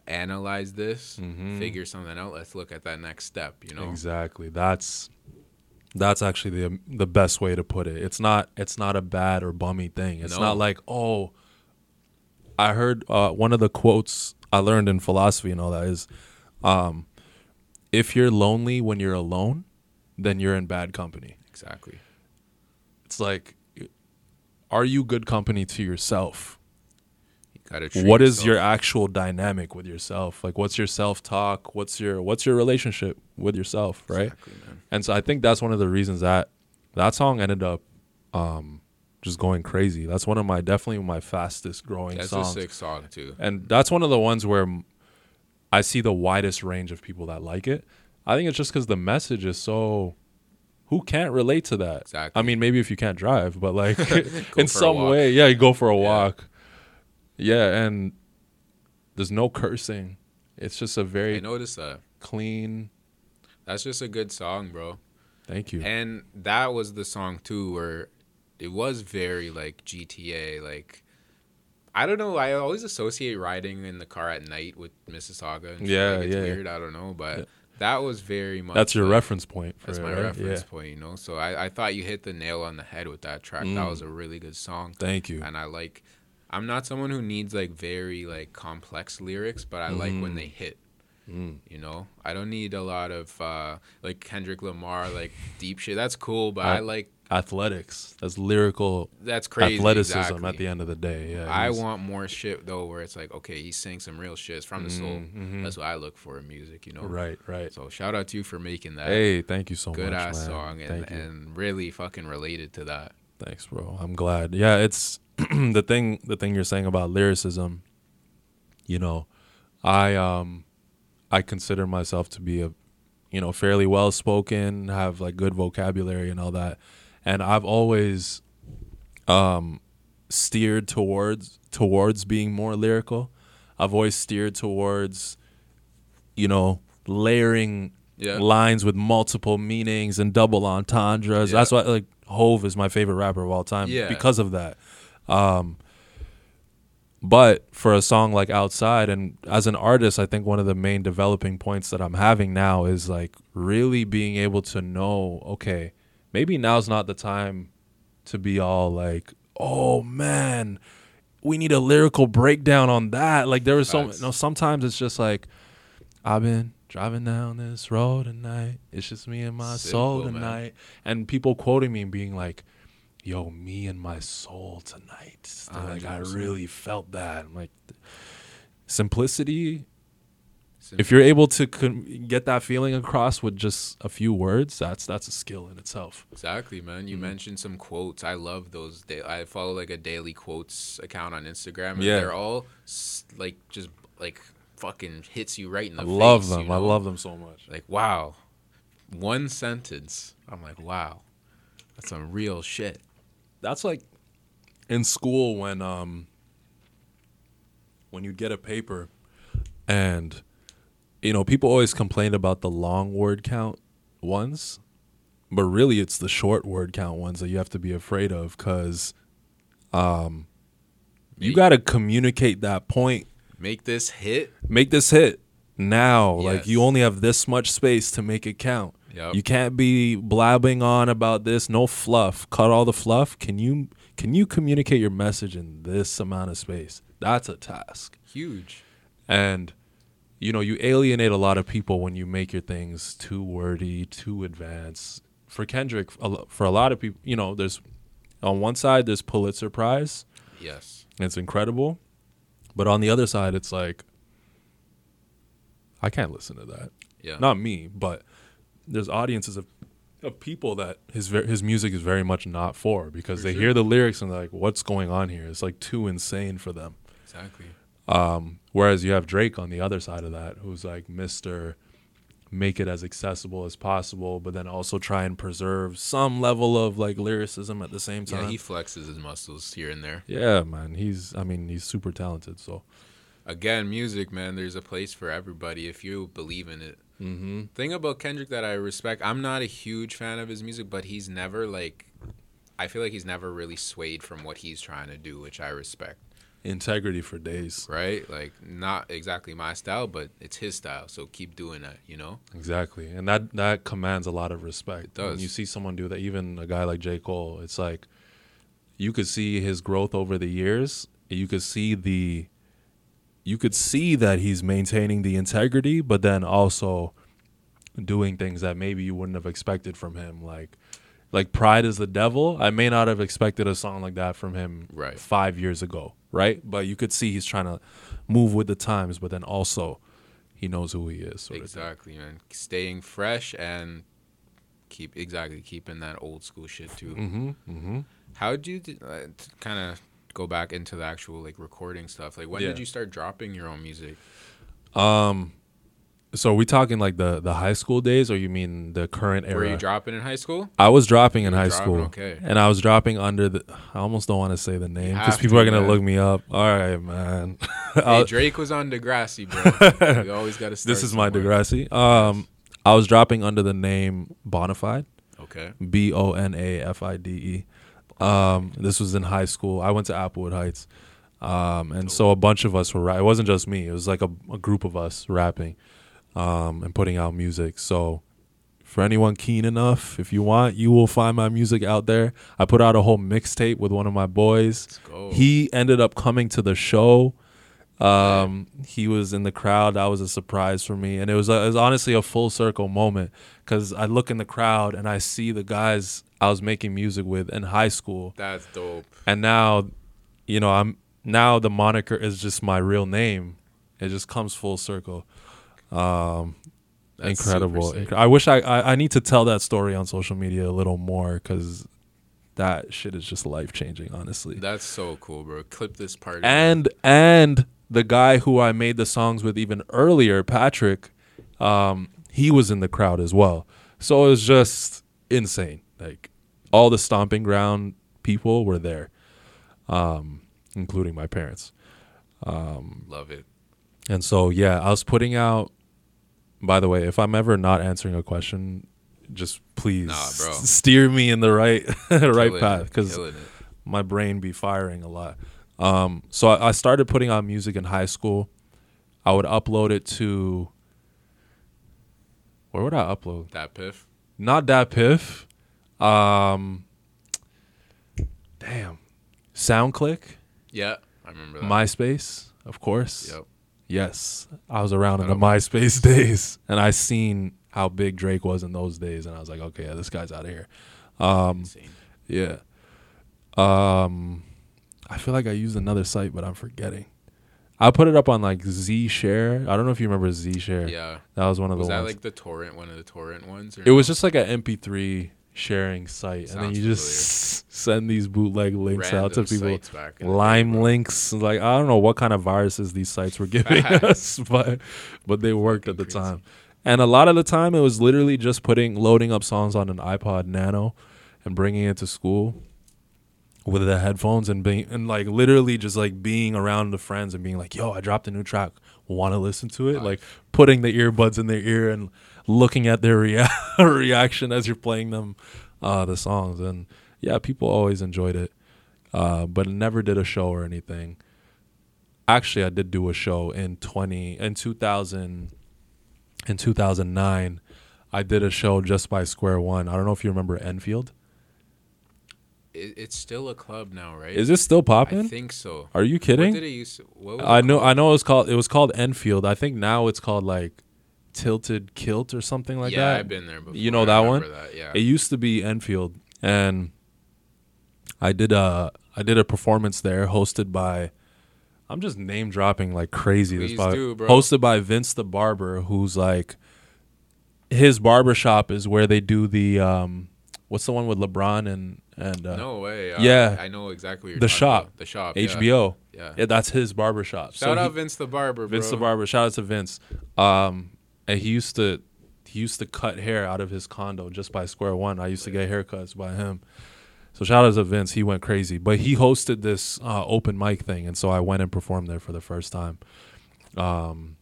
analyze this, Mhm. figure something out. Let's look at that next step. You know, Exactly. That's that's actually the the best way to put it. It's not it's not a bad or bummy thing. It's No. not like, "Oh, I heard uh, one of the quotes I learned in philosophy and all that is um if you're lonely when you're alone, then you're in bad company. exactly. It's like are you good company to yourself? You gotta. treat what is yourself. your actual dynamic with yourself? Like what's your self-talk? What's your what's your relationship with yourself, right? Exactly. And so I think that's one of the reasons that that song ended up um, just going crazy. That's one of my definitely my fastest growing That's songs. a sick song too. And that's one of the ones where i see the widest range of people that like it. I think it's just because the message is so. Who can't relate to that? Exactly. I mean, maybe if you can't drive, but like in some way, yeah, you go for a Yeah. walk. Yeah, and there's no cursing. It's just a very I noticed that. clean. That's just a good song, bro. Thank you. And that was the song too, where it was very like GTA. Like I don't know. I always associate riding in the car at night with Mississauga. And. Yeah, like, it's yeah. weird. I don't know, but Yeah. that was very much. That's your like, reference point. For That's it, my right? reference Yeah. point. You know, so I, I thought you hit the nail on the head with that track. That Mm. was a really good song, Thank you. and I like. I'm not someone who needs like very like complex lyrics, but I like when Mm. they hit. Mm. You know, I don't need a lot of uh, like Kendrick Lamar, like deep shit. That's cool, but I- I like athletics. That's lyrical that's crazy. athleticism exactly. at the end of the day. Yeah, I want more shit though, where it's like, okay, he's saying some real shit It's from the soul. Mm, mhm. That's what I look for in music. You know, Right, right. So shout out to you for making that Hey, thank you so good much, Good ass man. song and, and really fucking related to that. Thanks, bro. I'm glad. Yeah, it's the thing. The thing you're saying about lyricism. You know, I um, I consider myself to be a, you know, fairly well spoken, have like good vocabulary and all that, and I've always, um, steered towards towards being more lyrical. I've always steered towards, you know, layering Yeah, lines with multiple meanings and double entendres. Yeah. That's why like Hove is my favorite rapper of all time Yeah. because of that. Um but for a song like Outside and as an artist, I think one of the main developing points that I'm having now is like really being able to know, okay, maybe now's not the time to be all like, "Oh man, we need a lyrical breakdown on that." Like there was so Facts. no sometimes it's just like I've been driving down this road tonight. It's just me and my soul Simple, man. tonight. And people quoting me and being like, yo, me and my soul tonight. Like, I really felt that. I'm like, simplicity. Sim- If you're able to con- get that feeling across with just a few words, that's that's a skill in itself. Exactly, man. You Mhm. mentioned some quotes. I love those. Da- I follow like a daily quotes account on Instagram, and Yeah. they're all like just like fucking hits you right in the I face. love you them. I love them so much. Like wow, one sentence. I'm like wow, that's some real shit. That's like in school when um when you get a paper and you know people always complain about the long word count ones but really it's the short word count ones that you have to be afraid of cuz um you got to communicate that point Make this hit make this hit now. Like you only have this much space to make it count. Yep. You can't be blabbing on about this. No fluff. Cut all the fluff. Can you can you communicate your message in this amount of space? That's a task. Huge. And you know, you alienate a lot of people when you make your things too wordy, too advanced. For Kendrick, for a lot of people, you know, there's on one side there's Pulitzer Prize, Yes. it's incredible, but on the other side, it's like I can't listen to that. Yeah. Not me, but there's audiences of of people that his ver- his music is very much not for because For they sure. hear the lyrics and they're like, "What's going on here?" It's like too insane for them. Exactly. Um, whereas you have Drake on the other side of that, who's like Mister, make it as accessible as possible, but then also try and preserve some level of like lyricism at the same time. Yeah, he flexes his muscles here and there. Yeah, man, he's I mean he's super talented. So Again, music, man. There's a place for everybody if you believe in it. Mm-hmm. Thing about Kendrick that I respect, I'm not a huge fan of his music, but he's never like, I feel like he's never really swayed from what he's trying to do, which I respect. integrity for days. Right? Like, not exactly my style, but it's his style. So keep doing that. You know? Exactly, and that that commands a lot of respect. It does. When you see someone do that, even a guy like J Cole, it's like you could see his growth over the years. You could see the, you could see that he's maintaining the integrity, but then also doing things that maybe you wouldn't have expected from him, like. Like Pride is the Devil. I may not have expected a song like that from him Right. five years ago, right? But you could see he's trying to move with the times, but then also he knows who he is. Sort of thing. Exactly, man. Staying fresh and keep exactly keeping that old school shit too. Mm-hmm. Mm-hmm. How did you uh, kind of go back into the actual like recording stuff? Like when Yeah. did you start dropping your own music? Um, so are we talking like the the high school days, or you mean the current era? Were you dropping in high school? I was dropping in high dropping, school, okay. and I was dropping under the. I almost don't want to say the name because people to, are gonna man. look me up. All right, man. Hey, Drake was on Degrassi, bro. you always got to start. this is my. Degrassi. Um, I was dropping under the name Bonafide. Okay. B O N A F I D E. Um, this was in high school. I went to Applewood Heights, um, and so a bunch of us were. Ra- it wasn't just me. It was like a, a group of us rapping um, and putting out music. So, for anyone keen enough, if you want, you will find my music out there. I put out a whole mixtape with one of my boys. He ended up coming to the show. Um, he was in the crowd. That was a surprise for me, and it was, a, it was honestly a full circle moment because I look in the crowd and I see the guys I was making music with in high school, That's dope. and now, you know, I'm now the moniker is just my real name. It just comes full circle. Um, That's incredible. super sick. Incre- I wish I, I I need to tell that story on social media a little more because that shit is just life changing, honestly That's so cool, bro. Clip this part. and and the guy who I made the songs with even earlier, Patrick, um, he was in the crowd as well. So it was just insane. Like all the stomping ground people were there, um, including my parents. love it. And so yeah, I was putting out. By the way, if I'm ever not answering a question, just please Nah, steer me in the right right Killing path because my brain be firing a lot. Um, so I, I started putting out music in high school. I would upload it to where would I upload? that piff. Not that piff. Um, damn, SoundClick, Yeah, I remember that. MySpace, of course. Yep. Yes, I was around in the. MySpace days, and I seen how big Drake was in those days, and I was like, okay, yeah, this guy's out of here. Um, Yeah. Um, I feel like I used another site, but I'm forgetting. I put it up on like Z Share. I don't know if you remember Z Share. Yeah. That was one of Was the that ones. like the torrent, one of the torrent ones? It was just like an MP3 sharing site, and then Sounds you just send these bootleg links out to people. sites back in the day, Lime links, like I don't know what kind of viruses these sites were giving us, but but they worked at the crazy. time. And a lot of the time, it was literally just putting loading up songs on an iPod Nano and bringing it to school with the headphones and being and like literally just like being around the friends and being like, "Yo, I dropped a new track. Want to listen to it?" Nice. Like putting the earbuds in their ear and looking at their rea- reaction as you're playing them uh, the songs. And yeah, people always enjoyed it, uh, but never did a show or anything. actually I did do a show in 20 in 2000 in 2009 I did a show just by Square One. I don't know if you remember Enfield. It's still a club now, right? Is it still popping? I think so. Are you What kidding? did it? To, what was I know I know it was called it was called Enfield. I think now it's called like Tilted Kilt or something like yeah, that. Yeah, I've been there before. You know that one? That, yeah. It used to be Enfield, and I did a I did a performance there, hosted by. I'm just name dropping like crazy. Please by- do, bro. Hosted by Vince the barber, who's like, his barber shop is where they do the um, what's the one with LeBron and and uh, no way. Uh, yeah. I know exactly The shop. about. The shop. HBO. Yeah. Yeah, that's his barber shop. Shout So out he- Vince the barber, bro. Vince the barber. Shout out to Vince. Um, and he used to he used to cut hair out of his condo just by Square One. I used to get haircuts by him. So shout out to Vince. He went crazy, but he hosted this uh, open mic thing, and so I went and performed there for the first time. Um,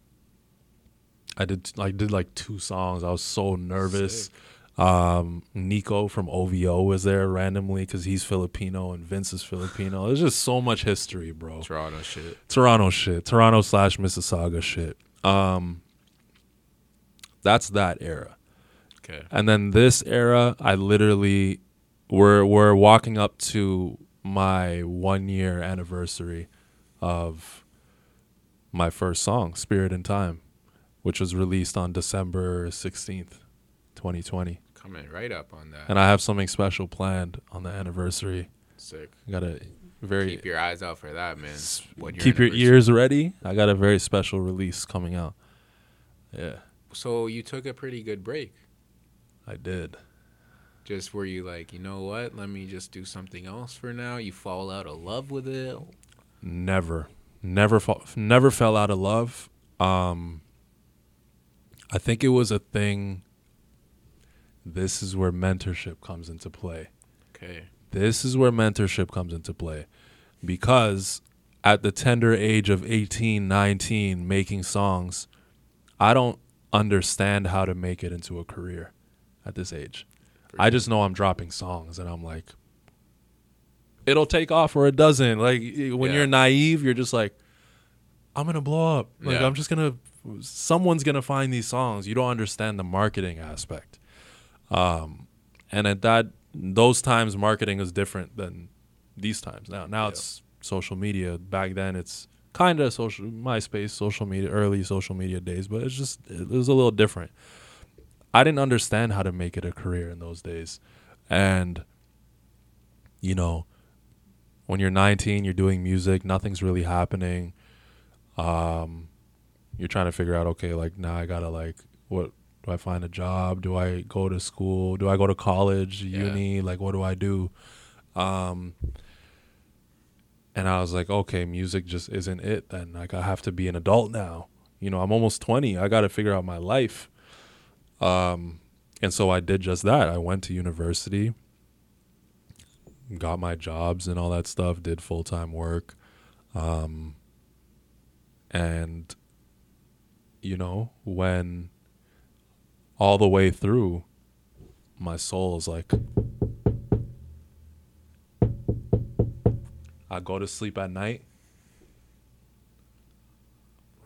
I did I did like two songs. I was so nervous. Um, Nico from OVO was there randomly because he's Filipino and Vince is Filipino. There's just so much history, bro. Toronto shit. Toronto shit. Toronto slash Mississauga shit. Um, that's that era. Okay. And then this era, I literally we're we're walking up to my one year anniversary of my first song, Spirit and Time, which was released on December sixteenth, twenty twenty. Coming right up on that. And I have something special planned on the anniversary. Sick. I got a very Keep your eyes out for that, man. Keep your ears ready. I got a very special release coming out. Yeah, So you took a pretty good break. I did. Just were you like, you know what? Let me just do something else for now. You fall out of love with it. Never, never, fa- never fell out of love. Um, I think it was a thing. This is where mentorship comes into play. Okay. This is where mentorship comes into play. Because at the tender age of 18, 19, making songs, I don't understand how to make it into a career at this age. For I just know I'm dropping songs and I'm like, it'll take off or it doesn't. Like when Yeah. you're naive, you're just like, I'm gonna blow up. Like Yeah. I'm just gonna, someone's gonna find these songs. You don't understand the marketing aspect. Um, and at that, those times, marketing is different than these times. Now, now Yeah. it's social media. Back then, it's kind of social MySpace, social media, early social media days, but it's just it was a little different. I didn't understand how to make it a career in those days, and you know, when you're 19, you're doing music, nothing's really happening. Um, you're trying to figure out, okay, like now I gotta like, what do I find a job? Do I go to school? Do I go to college, Yeah. uni? Like, what do I do? Um, and I was like, okay, music just isn't it. Then like I have to be an adult now. You know, I'm almost 20. I got to figure out my life. Um, and so I did just that. I went to university, got my jobs and all that stuff, did full time work. Um, and, you know, when all the way through, my soul is like, I go to sleep at night.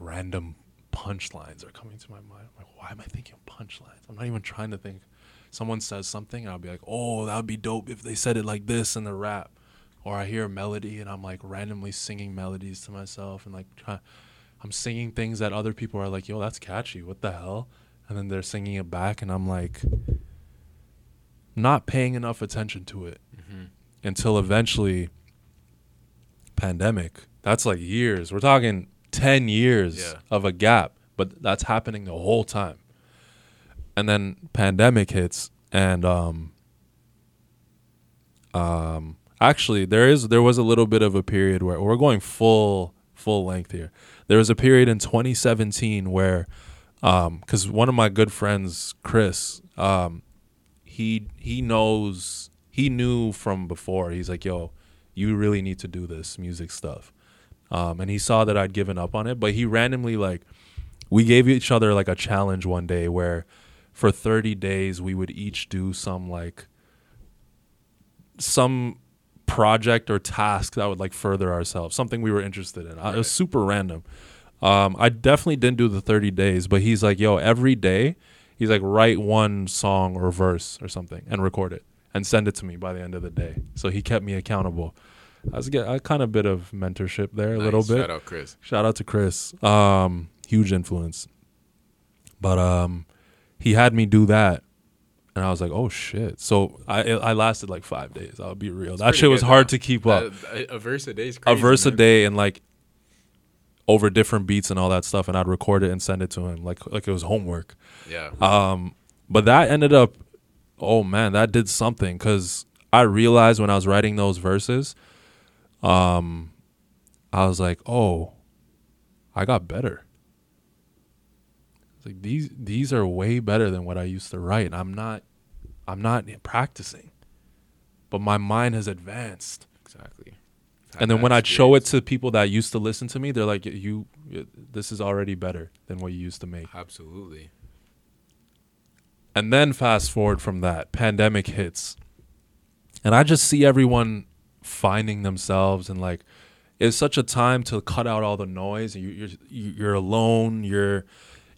Random punchlines are coming to my mind. I'm like, why am I thinking punchlines? I'm not even trying to think. Someone says something, and I'll be like, oh, that would be dope if they said it like this in the rap. Or I hear a melody, and I'm like randomly singing melodies to myself, and like try, I'm singing things that other people are like, yo, that's catchy. What the hell? And then they're singing it back, and I'm like, not paying enough attention to it Mm-hmm. until eventually pandemic that's like years. We're talking 10 years Yeah. of a gap but that's happening the whole time. And then pandemic hits and um um actually there is there was a little bit of a period where we're going full full length here. There was a period in 2017 where um cuz one of my good friends Chris um he he knows he knew from before. He's like yo you really need to do this music stuff um and he saw that I'd given up on it but he randomly like we gave each other like a challenge one day where for 30 days we would each do some like some project or task that would like further ourselves, something we were interested in. I, it was super random. Um, I definitely didn't do the 30 days, but he's like, yo, every day, he's like, write one song or verse or something and record it and send it to me by the end of the day. So he kept me accountable. I was get a kind of bit of mentorship there, a little bit. Shout out Chris. Shout out to Chris. Um, huge influence. But um, he had me do that, and I was like, "Oh shit!" So I I lasted like five days. I'll be real. that shit was hard to keep up. Uh, a verse a day is a crazy. verse a day and like over different beats and all that stuff, and I'd record it and send it to him like like it was homework. Yeah. Um, but that ended up, oh man, that did something because I realized when I was writing those verses, um, I was like, oh, I got better. It's like these these are way better than what I used to write. I'm not, I'm not practicing, but my mind has advanced. Exactly. And then when I'd show it to people that used to listen to me, they're like, "You, this is already better than what you used to make." Absolutely. And then fast forward from that, pandemic hits. And I just see everyone finding themselves and like it's such a time to cut out all the noise. You, you're you're alone. You're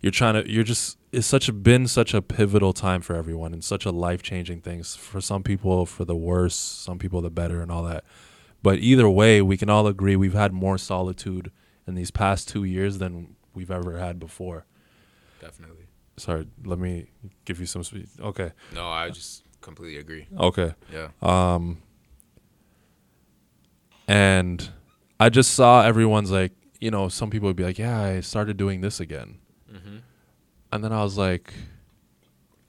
you're trying to. You're just. It's such a been such a pivotal time for everyone and such a life changing things For some people, for the worse. Some people, the better, and all that. But either way, we can all agree we've had more solitude in these past two years than we've ever had before. Definitely. Sorry, let me give you some. spe- Okay. No, I just completely agree. Okay. Yeah. Um, and I just saw everyone's like, you know, some people would be like, yeah, I started doing this again. Mm-hmm. And then I was like,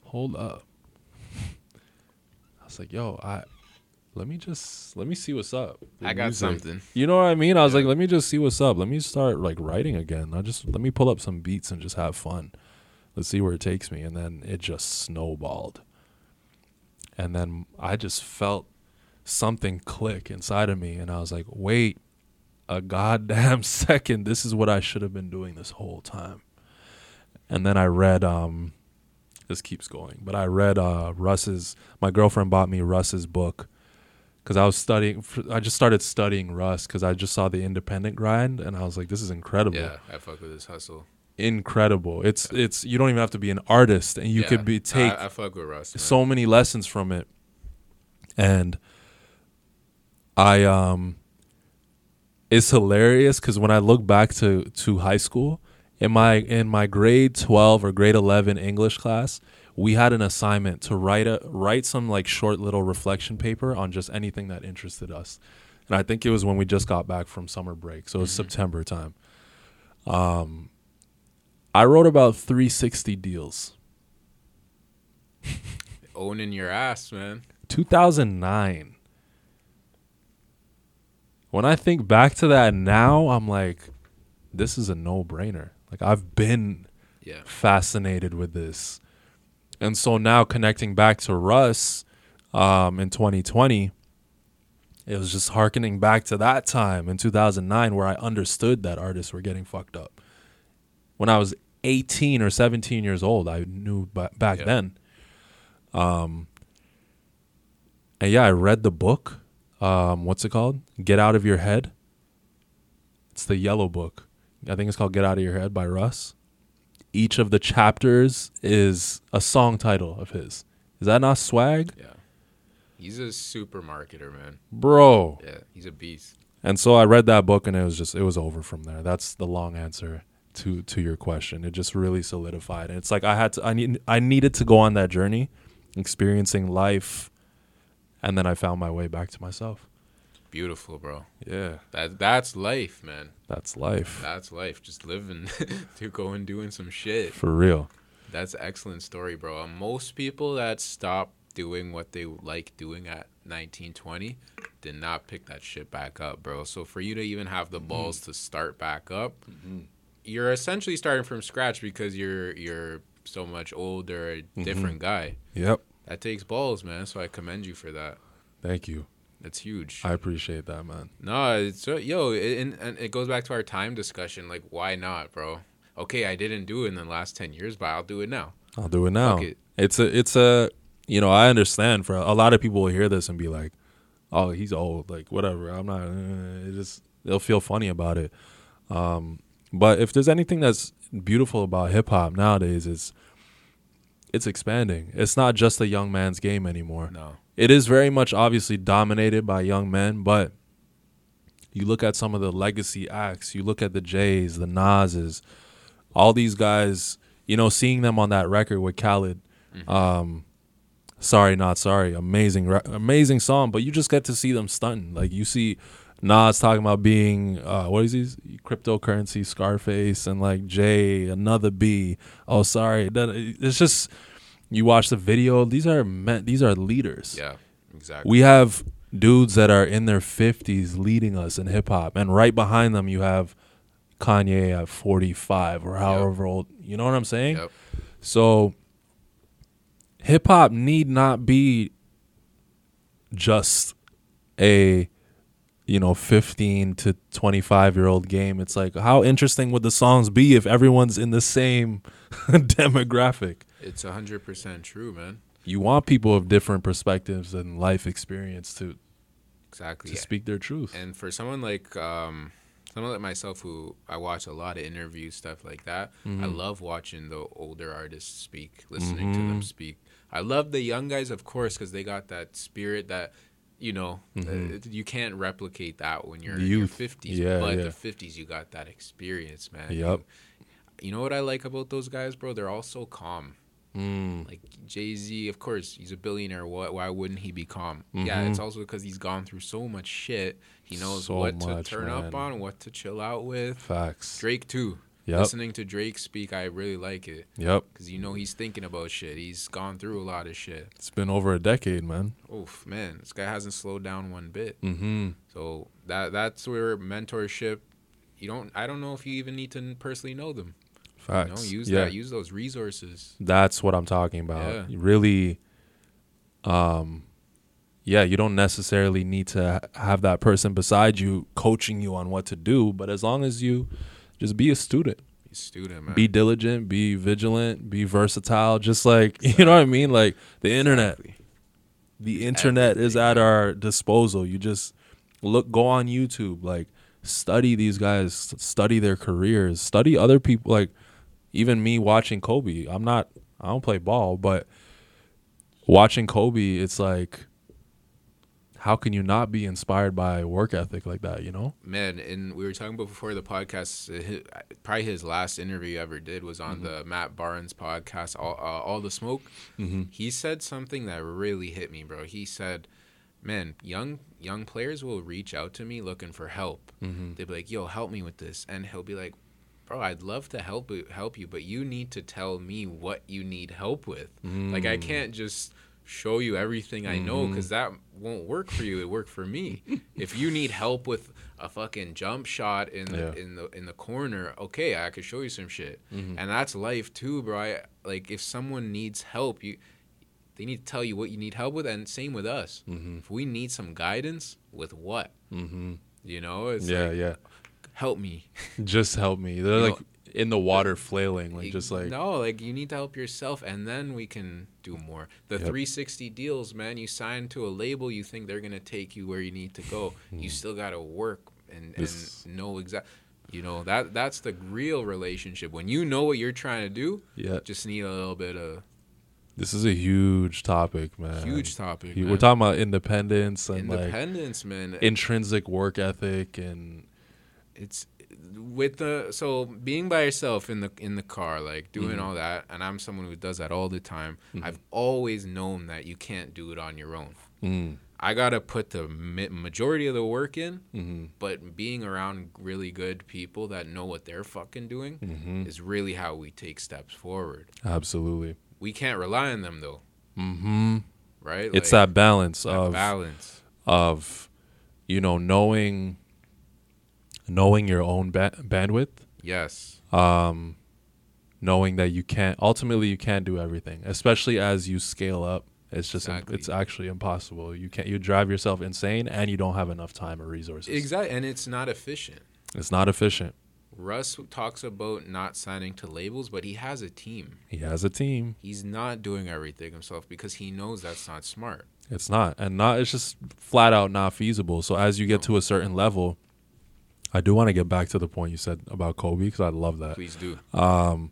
hold up. I was like, yo, I let me just let me see what's up. with I got music. something. You know what I mean? I was Yeah. like, let me just see what's up. Let me start like writing again. I just let me pull up some beats and just have fun. Let's see where it takes me. And then it just snowballed. And then I just felt something click inside of me and I was like, wait a goddamn second. This is what I should have been doing this whole time. And then I read um this keeps going, but I read uh Russ's my girlfriend bought me Russ's book because I was studying. I just started studying Russ because I just saw the independent grind, and I was like, "This is incredible, Yeah, I fuck with this hustle. incredible." It's it's you don't even have to be an artist, and you Yeah, could be take I, I fuck with Russ. Man. so many lessons from it, and I um, it's hilarious because when I look back to to high school, in my in my grade twelve or grade eleven English class, we had an assignment to write a write some like short little reflection paper on just anything that interested us. And I think it was when we just got back from summer break. So it was Mhm. September time. Um I wrote about 360 deals. owning your ass, man. 2009. When I think back to that now, I'm like this is a no-brainer. Like I've been Yeah. fascinated with this. And so now connecting back to Russ um, in 2020, it was just harkening back to that time in 2009 where I understood that artists were getting fucked up. When I was 18 or 17 years old, I knew ba- back Yeah. then. Um, and yeah, I read the book. Um, what's it called? Get Out of Your Head. It's the yellow book. I think it's called Get Out of Your Head by Russ. Each of the chapters is a song title of his. Is that not swag? Yeah. He's a super marketer, man. Bro. Yeah, he's a beast. And so I read that book and it was just it was over from there. That's the long answer to to your question. It just really solidified. And it's like I had to I need I needed to go on that journey, experiencing life, and then I found my way back to myself. Beautiful, bro. Yeah. That that's life, man. That's life. That's life. Just living to go and doing some shit. For real. That's excellent story, bro. And most people that stop doing what they like doing at 19, 20 did not pick that shit back up, bro. So for you to even have the hmm. balls to start back up, mm-hmm. you're essentially starting from scratch because you're you're so much older, a mm-hmm. different guy. Yep. That takes balls, man. So I commend you for that. Thank you. That's huge. I appreciate that, man. No, it's uh, yo, it, and, and it goes back to our time discussion. Like, why not, bro? Okay, I didn't do it in the last ten years, but I'll do it now. I'll do it now. It. It's a it's a you know, I understand for a lot of people will hear this and be like, oh, he's old, like whatever. I'm not. Uh, it just they'll feel funny about it. Um, but if there's anything that's beautiful about hip hop nowadays, is it's expanding. It's not just a young man's game anymore. No. It is very much obviously dominated by young men, but you look at some of the legacy acts, you look at the Jays, the Nas's, all these guys, you know, seeing them on that record with Khaled. Um, sorry, not sorry. Amazing, amazing song, but you just get to see them stunting. Like you see Nas talking about being uh, what is he? Cryptocurrency, Scarface, and like Jay, another B. Oh, sorry. It's just you watch the video. These are men. These are leaders. Yeah. Exactly. We have dudes that are in their 50s leading us in hip hop, and right behind them, you have Kanye at 45 or however old. You know what I'm saying? Yep. So, hip hop need not be just a you know 15 to 25 year old game. It's like how interesting would the songs be if everyone's in the same demographic? It's hundred percent true, man. You want people of different perspectives and life experience to Exactly. to speak their truth. And for someone like um, someone like myself, who I watch a lot of interviews, stuff like that, I Mm-hmm. love watching the older artists speak, listening to them speak. I love the young guys, of course, because they got that spirit that you know uh, you can't replicate that when you're Mm-hmm. In your fifties. Yeah, but yeah. the fifties, you got that experience, man. Yep. You, you know what I like about those guys, bro? They're all so calm. Mm. Like Jay Z, of course, he's a billionaire. What? Why wouldn't he be calm? Yeah, Mhm. it's also because he's gone through so much shit. He knows So what much, to turn up on, what to chill out with. Facts. Drake too. Yep. Listening to Drake speak, I really like it Yep. because you know he's thinking about shit. He's gone through a lot of shit. It's been over a decade, man. Oof, man, this guy hasn't slowed down one bit. Mm-hmm. So that that's where mentorship. You don't. I don't know if you even need to personally know them. You Facts. know, use yeah. that. Use those resources. That's what I'm talking about. Yeah. Really, um, yeah, you don't necessarily need to have that person beside you coaching you on what to do, but as long as you just be a student, Be a student, man. be diligent, be vigilant, be versatile, just like you know what I mean. Like the internet, Exactly. the internet is at our disposal. You just look, go on YouTube, like study these guys, study their careers, study other people. Like even me watching Kobe, I'm not, I don't play ball, but watching Kobe, it's like, how can you not be inspired by work ethic like that? You know? Man, and we were talking about before the podcast. uh, Probably his last interview ever did was on the Matt Barnes podcast, All, uh, All the Smoke. Mm-hmm. He said something that really hit me, bro. He said, "Man, young young players will reach out to me looking for help. Mm-hmm. They'll be like, "Yo, help me with this," and he'll be like, "Bro, I'd love to help you- help you, but you need to tell me what you need help with. Like, I Mm. can't just." Show you everything I know Mm-hmm. because that won't work for you. It worked for me. if you need help with a fucking jump shot in the Yeah. in the in the corner, okay, I could show you some shit. Mm-hmm. And that's life too, bro. I, like if someone needs help, you they need to tell you what you need help with, and same with us. Mm-hmm. If we need some guidance with what, Mm-hmm. you know, it's Yeah, like, yeah. help me. Just help me. They're You like in the water flailing, like just like no, like you need to help yourself, and then we can do more. The Yep. 360 deals, man. You sign to a label, you think they're gonna take you where you need to go. You still gotta work and, Hmm. This- and know exact. You know that that's the real relationship. When you know what you're trying to do, yeah. just need a little bit of This is a huge topic, man. huge topic. Man. We're talking about independence and like independence, man. intrinsic work ethic and it's with the so being by yourself in the in the car like doing Mm-hmm. all that and i'm someone who does that all the time i've always known that you can't do it on your own mm, i gotta put the majority of the work in mm-hmm, but being around really good people that know what they're fucking doing mm-hmm. is really how we take steps forward absolutely. we can't rely on them though Mm-hmm. right It's Like, that balance that of balance of you know knowing knowing your own ba- bandwidth, yes um, knowing that you can't ultimately you can't do everything, especially as you scale up. It's just Exactly. it's actually impossible. You can't you drive yourself insane and you don't have enough time or resources. exactly and it's not efficient It's not efficient. russ talks about not signing to labels but he has a team He has a team. he's not doing everything himself because he knows that's not smart. It's not, and not. It's just flat out not feasible. So as you get to a certain level, I do want to get back to the point you said about Kobe because I love that. Please do. Um,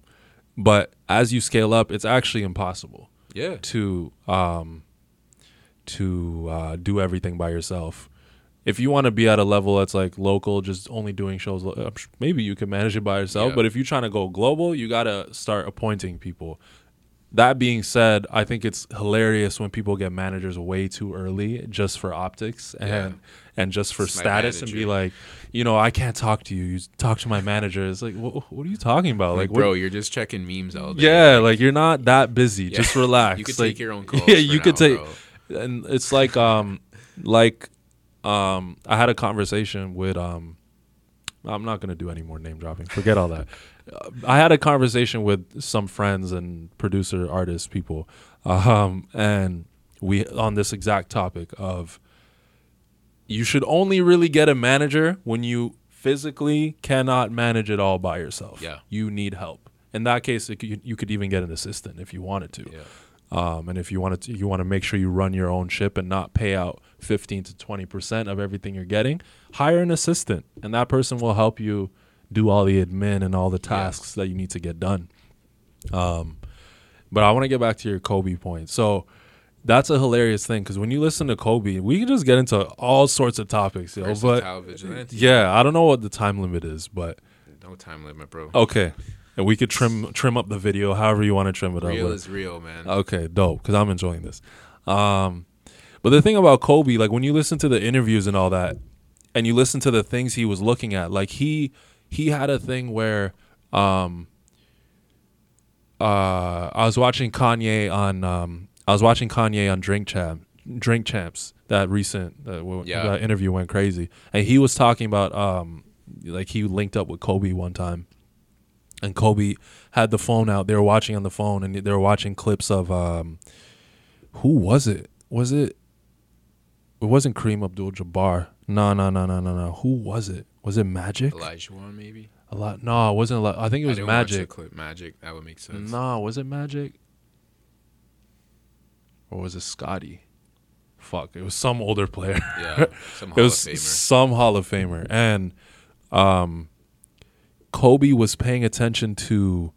but as you scale up, it's actually impossible Yeah. to um, to uh, do everything by yourself. If you want to be at a level that's like local, just only doing shows, sure- maybe you can manage it by yourself. Yeah. But if you're trying to go global, you gotta start appointing people. That being said, I think it's hilarious when people get managers way too early just for optics and Yeah. And just for It's status and be like, you know, I can't talk to you. You talk to my manager. It's like, what, what are you talking about? Like, Like, what- bro, you're just checking memes all day. yeah, like you're not that busy. Yeah. Just relax. You could Like, take your own calls. Yeah, you could take, bro. and it's like um, like um, I had a conversation with um, I'm not gonna do any more name dropping. Forget all that. Uh, I had a conversation with some friends and producer, artist people, um, and we on this exact topic of you should only really get a manager when you physically cannot manage it all by yourself. Yeah. you need help. In that case, it could, you could even get an assistant if you wanted to. Yeah. Um, and if you want to, you want to make sure you run your own ship and not pay out 15 to 20 percent of everything you're getting. Hire an assistant, and that person will help you do all the admin and all the tasks that you need to get done. Um, but I want to get back to your Kobe point. So that's a hilarious thing because when you listen to Kobe, we can just get into all sorts of topics, yo. But yeah, I don't know what the time limit is, but No time limit, bro. okay, and we could trim trim up the video however you want to trim it up. real is real, man. Okay, dope. Because I'm enjoying this. Um, but the thing about Kobe, like when you listen to the interviews and all that, and you listen to the things he was looking at, like he he had a thing where, um, uh, I was watching Kanye on, um, I was watching Kanye on Drink Champ, Drink Champs. That recent that, w- Yeah. that interview went crazy, and he was talking about, um, like he linked up with Kobe one time and Kobe had the phone out. They were watching on the phone, and they were watching clips of um, who was it? Was it? It wasn't Kareem Abdul-Jabbar. No, no, no, no, no, no. Who was it? Was it Magic? Olajuwon maybe. A lot. No, it wasn't. A lot. I think it was didn't watch the Magic. Magic. That would make sense. No, was it Magic? Or was it Scotty? Fuck, it was some older player. Yeah. Some it Hall was of Famer. some Hall of Famer, and um, Kobe was paying attention to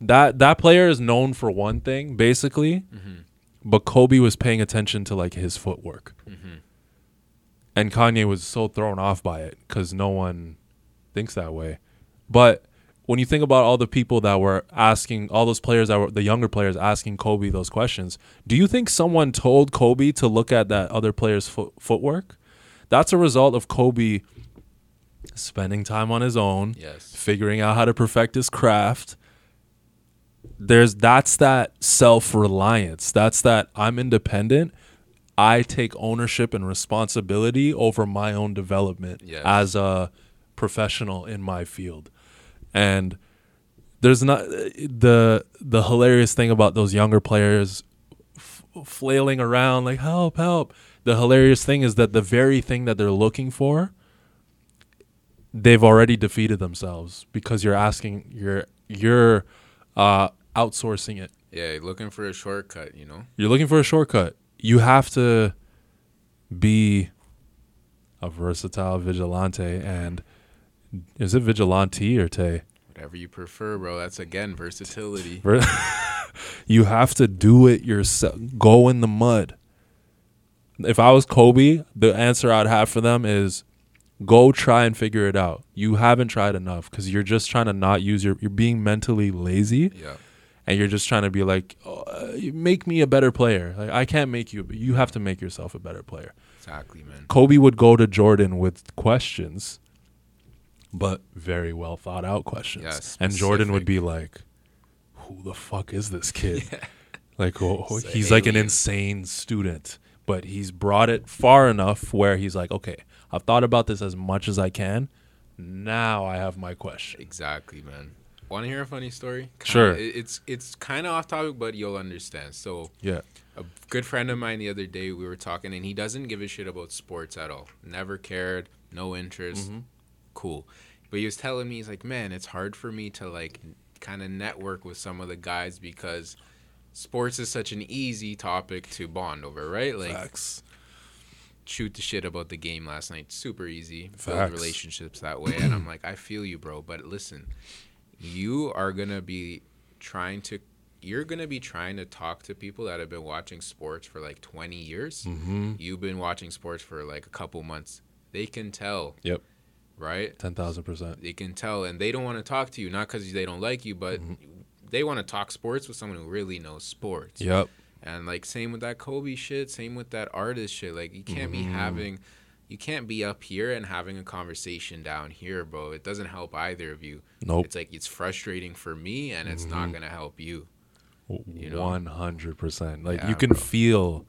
that. That player is known for one thing, basically, Mhm. but Kobe was paying attention to like his footwork, Mhm. and Kanye was so thrown off by it because no one thinks that way. But when you think about all the people that were asking, all those players that were the younger players asking Kobe those questions, do you think someone told Kobe to look at that other player's foot, footwork? That's a result of Kobe spending time on his own, Yes. figuring out how to perfect his craft. There's that's that self-reliance. That's that I'm independent. I take ownership and responsibility over my own development Yes. as a professional in my field. And there's not the the hilarious thing about those younger players f- flailing around like help help. The hilarious thing is that the very thing that they're looking for they've already defeated themselves because you're asking you're you're uh outsourcing it. Yeah, you're looking for a shortcut, you know? You're looking for a shortcut. You have to be a versatile vigilante and is it vigilante or te? Whatever you prefer, bro. That's again versatility. You have to do it yourself. Go in the mud. If I was Kobe, the answer I'd have for them is go try and figure it out. You haven't tried enough because you're just trying to not use your. You're being mentally lazy, Yeah. and you're just trying to be like, oh, uh, make me a better player. Like I can't make you. You have to make yourself a better player. Exactly, man. Kobe would go to Jordan with questions, but very well thought out questions. Yes, and Jordan would be like, "Who the fuck is this kid? Like, oh, a he's like an insane student, but he's brought it far enough where he's like, okay, I've thought about this as much as I can. Now I have my question. Exactly, man. Want to hear a funny story? Kinda- Sure. It's it's kind of off topic, but you'll understand. So, Yeah, a good friend of mine the other day, we were talking, and he doesn't give a shit about sports at all. Never cared, no interest. Mm-hmm. Cool. But he was telling me, he's like, man, it's hard for me to like kind of network with some of the guys because sports is such an easy topic to bond over, right? Like Facts. shoot the shit about the game last night. Super easy. Build relationships that way. and I'm like, I feel you, bro. But listen, you are gonna be trying to you're gonna be trying to talk to people that have been watching sports for like 20 years. Mm-hmm. You've been watching sports for like a couple months. They can tell. Yep. Right? Ten thousand percent. They can tell, and they don't want to talk to you, not because they don't like you, but mm-hmm. they want to talk sports with someone who really knows sports. Yep. And like same with that Kobe shit, same with that artist shit. Like you can't be mm-hmm. having you can't be up here and having a conversation down here, bro. It doesn't help either of you. Nope. It's like it's frustrating for me and it's not mm-hmm. gonna help you. One hundred percent. Like Yeah, you can bro. feel,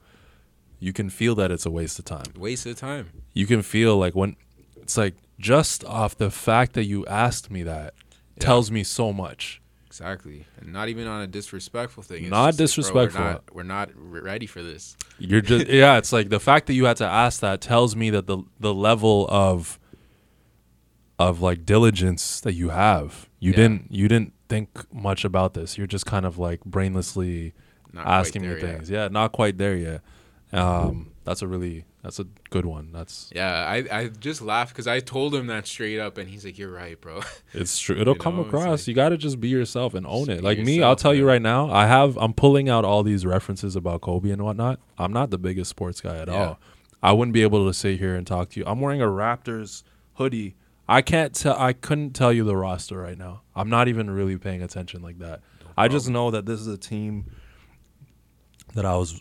you can feel that it's a waste of time. Waste of time. You can feel like when it's like just off the fact that you asked me that tells me so much. Exactly. And not even on a disrespectful thing. It's Not just like, bro, disrespectful. we're, not, we're not ready for this. You're just yeah. It's like the fact that you had to ask that tells me that the the level of of like diligence that you have. You Yeah. didn't you didn't think much about this. You're just kind of like brainlessly Not asking me there yet. things. Yeah, not quite there yet. Um, that's a really that's a good one. That's Yeah, I, I just laughed because I told him that straight up, and he's like, "You're right, bro." it's true. It'll You come know, across. like- you got to just be yourself and own it. Like me, I'll yourself, tell you right now. I have. I'm pulling out all these references about Kobe and whatnot. I'm not the biggest sports guy at Yeah. all. I wouldn't be able to sit here and talk to you. I'm wearing a Raptors hoodie. I can't tell. I couldn't tell you the roster right now. I'm not even really paying attention like that. I just know that this is a team that I was.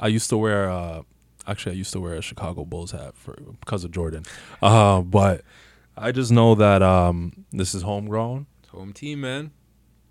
I used to wear. Uh, actually, I used to wear a Chicago Bulls hat for because of Jordan. Uh, but I just know that um, this is homegrown. Home team, man.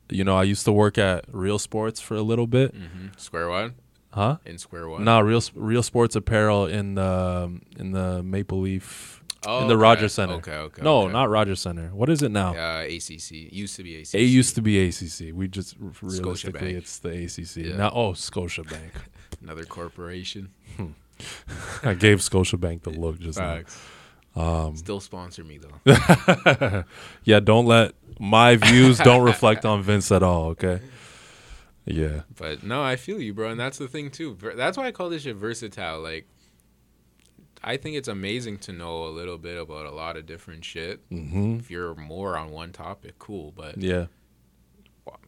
You know, I used to work at Real Sports for a little bit. hmm Square one Huh? in square one. No, Real Real Sports Apparel in the in the Maple Leaf Oh, in the okay. Rogers Center. Okay, okay. No, okay. not Rogers Center. What is it now? Uh, ACC used to be ACC. It used to be ACC. We just realistically it's the ACC. Yeah. Now, oh, Scotiabank. another corporation. I gave Scotiabank the look just now. Facts. Um, Still sponsor me though. yeah, don't let my views don't reflect on Vince at all. Okay. Yeah. But no, I feel you, bro, and that's the thing too. That's why I call this shit versatile. Like, I think it's amazing to know a little bit about a lot of different shit. hmm If you're more on one topic, cool. But Yeah.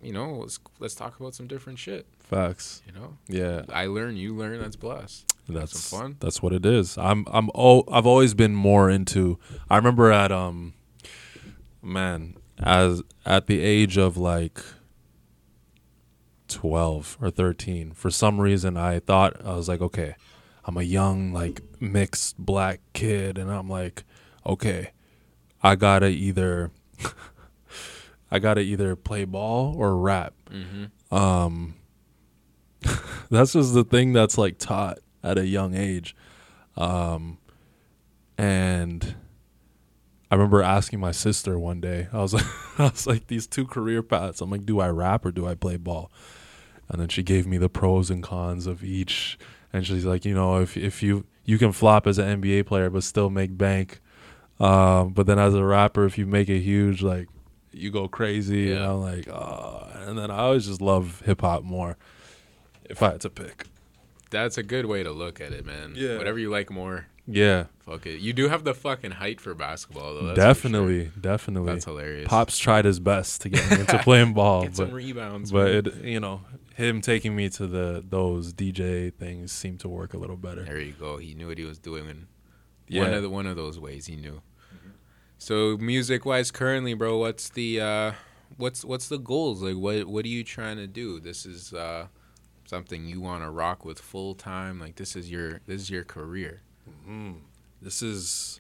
you know, let's let's talk about some different shit. Facts. You know, Yeah. I learn, you learn. That's blessed. That's some fun. That's what it is. I'm I'm oh I've always been more into I remember at um man, as at the age of like 12 or 13, for some reason I thought I was like, okay, I'm a young like mixed black kid and I'm like, okay, I got to either I got to either play ball or rap Mm-hmm. um that's just the thing that's like taught at a young age. Um and i remember asking my sister one day i was like i was like these two career paths i'm like do i rap or do i play ball? And then she gave me the pros and cons of each. And she's like you know if if you you can flop as an nba player but still make bank. Um but then as a rapper if you make it huge like you go crazy and i'm like oh and then i always just love hip-hop more if i had to pick That's a good way to look at it, man. Yeah. Whatever you like more, yeah fuck it. You do have the fucking height for basketball, though. For sure. definitely definitely That's hilarious. pops tried his best to get me into playing ball Get some but rebounds. but man. it you know him taking me to the those dj things seemed to work a little better There you go. He knew what he was doing. In Yeah. One of the, one of those ways he knew. So music wise, currently, bro, what's the uh, what's what's the goals? Like, what what are you trying to do? This is uh, something you want to rock with full time. Like, this is your this is your career. Mm. This is,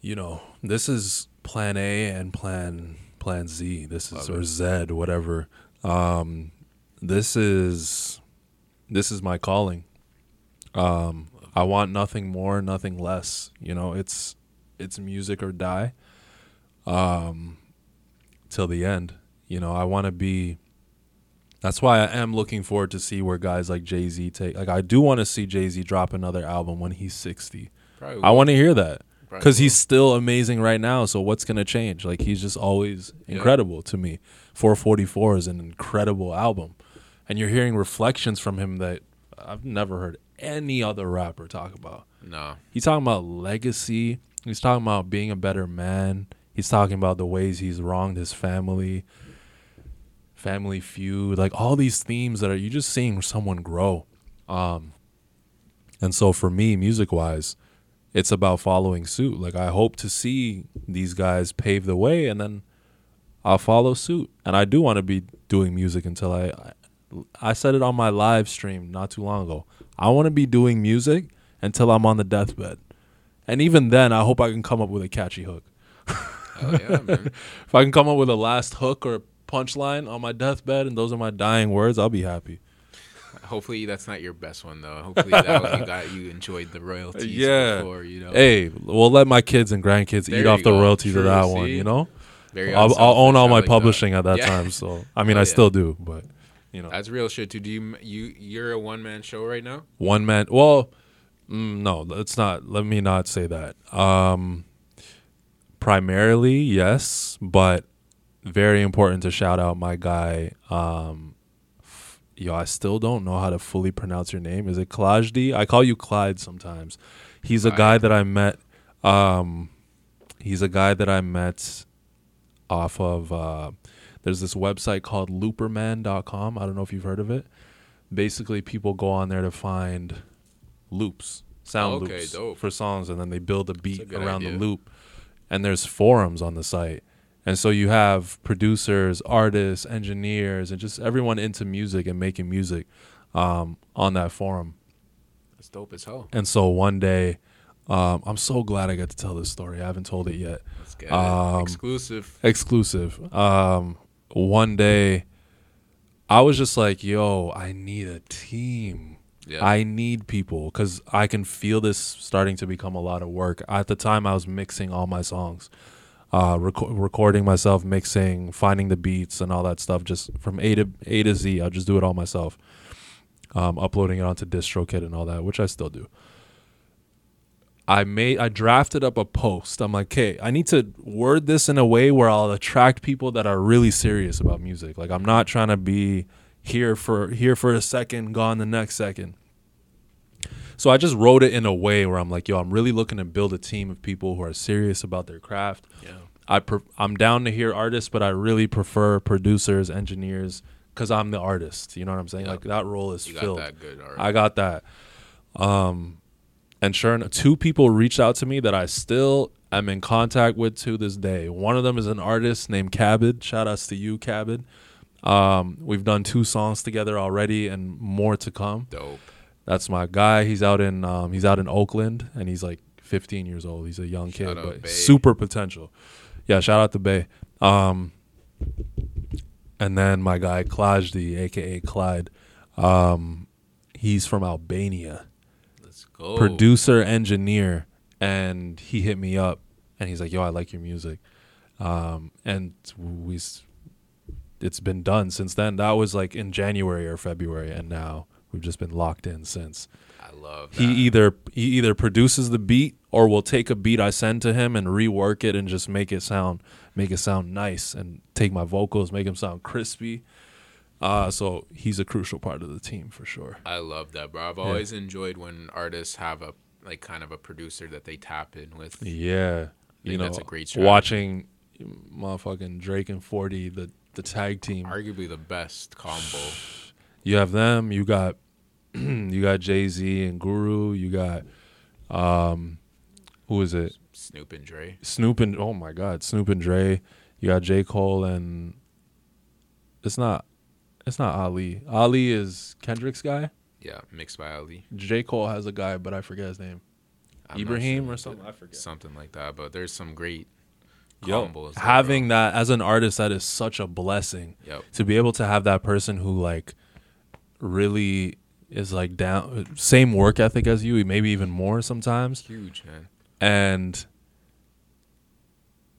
you know, this is plan A and plan plan Z. This is Love or it. Z, whatever. Um, this is this is my calling. Um, I want nothing more, nothing less. You know, it's it's music or die. Um, till the end. You know, I want to be. That's why I am looking forward to see where guys like Jay Z take. Like, I do want to see Jay Z drop another album when he's sixty. Probably. I want to hear that because he's still amazing right now. So what's gonna change? Like, he's just always Yeah. incredible to me. 444 is an incredible album. and you're hearing reflections from him that I've never heard any other rapper talk about. No. He's talking about legacy. He's talking about being a better man. He's talking about the ways he's wronged his family, family feud, like all these themes that are you just seeing someone grow. Um, and so for me, music wise, it's about following suit. Like I hope to see these guys pave the way, and then I'll follow suit. And I do want to be doing music until I, I, I said it on my live stream not too long ago. I want to be doing music until I'm on the deathbed, and even then, I hope I can come up with a catchy hook. Hell yeah, man. If I can come up with a last hook or punchline on my deathbed, and those are my dying words, I'll be happy. Hopefully that's not your best one though. Hopefully that one you got you enjoyed the royalties Yeah. before, you know. Hey, we'll let my kids and grandkids There eat off the go. royalties of True, that one. You know, Very I'll, I'll own all my like that. publishing at that Yeah. time. So I mean, Oh, I yeah. still do, but you know, That's real shit, too. Do you you you're a one man show right now? one man. Well, mm, no, let's not. Let me not say that. Um, primarily, yes, but very important to shout out my guy. Um, f- yo, I still don't know how to fully pronounce your name. Is it Klajdi? I call you Clyde sometimes. He's a guy that I met. Um, he's a guy that I met off of. Uh, there's this website called Looperman.com. I don't know if you've heard of it. Basically, people go on there to find loops, sound Okay, loops dope. for songs, and then they build a beat good around idea. the loop. And there's forums on the site. And so you have producers, artists, engineers, and just everyone into music and making music um, on that forum. That's dope as hell. And so one day, um, I'm so glad I got to tell this story. I haven't told it yet. Let's get Um, it. Exclusive. Exclusive. Um, one day, I was just like, yo, I need a team. Yeah. I need people because I can feel this starting to become a lot of work. At the time, I was mixing all my songs, uh, reco- recording myself, mixing, finding the beats and all that stuff, just from A to A to Z. I'll just do it all myself, um, uploading it onto DistroKid and all that, which I still do. I made I drafted up a post. I'm like, okay, I need to word this in a way where I'll attract people that are really serious about music. Like I'm not trying to be here for here for a second, gone the next second. So I just wrote it in a way where I'm like, yo, I'm really looking to build a team of people who are serious about their craft. Yeah. I pre- I'm down to hear artists, but I really prefer producers, engineers, because I'm the artist. You know what I'm saying? Yeah. Like that role is You got filled. that good. I got that. Um, and sure enough, two people reached out to me that I still am in contact with to this day. One of them is an artist named Cabid. Shout outs to you, Cabid. Um, we've done two songs together already, and more to come. dope. That's my guy. He's out in um, he's out in Oakland, and he's like 15 years old. He's a young kid, Shout out but Bay. super potential. Yeah, shout out to Bay. Um, and then my guy Klajdi, aka Clyde. Um, he's from Albania Let's go. producer engineer and he hit me up and he's like yo i like your music um, and we it's been done since then that was like in january or february and now we've just been locked in since I love that. he either he either produces the beat or will take a beat i send to him and rework it and just make it sound make it sound nice and take my vocals make them sound crispy uh, so he's a crucial part of the team for sure I love that, bro. I've always enjoyed when artists have a like kind of a producer that they tap in with. Yeah, you think know, that's a great strategy. watching motherfucking Drake and Forty, the the tag team. Arguably the best combo. You have them. You got you got Jay Z and Guru. You got um, who is it? Snoop and Dre. Snoop and oh my God, Snoop and Dre. You got J Cole and it's not it's not Ali. Ali is Kendrick's guy. Yeah, mixed by Ali. J Cole has a guy, but I forget his name. I'm Ibrahim sure. or something. I forget. Something like that. But there's some great Yo, there, having that as an artist, that is such a blessing. Yep. to be able to have that person who like really is like down same work ethic as you maybe even more sometimes Huge, man. and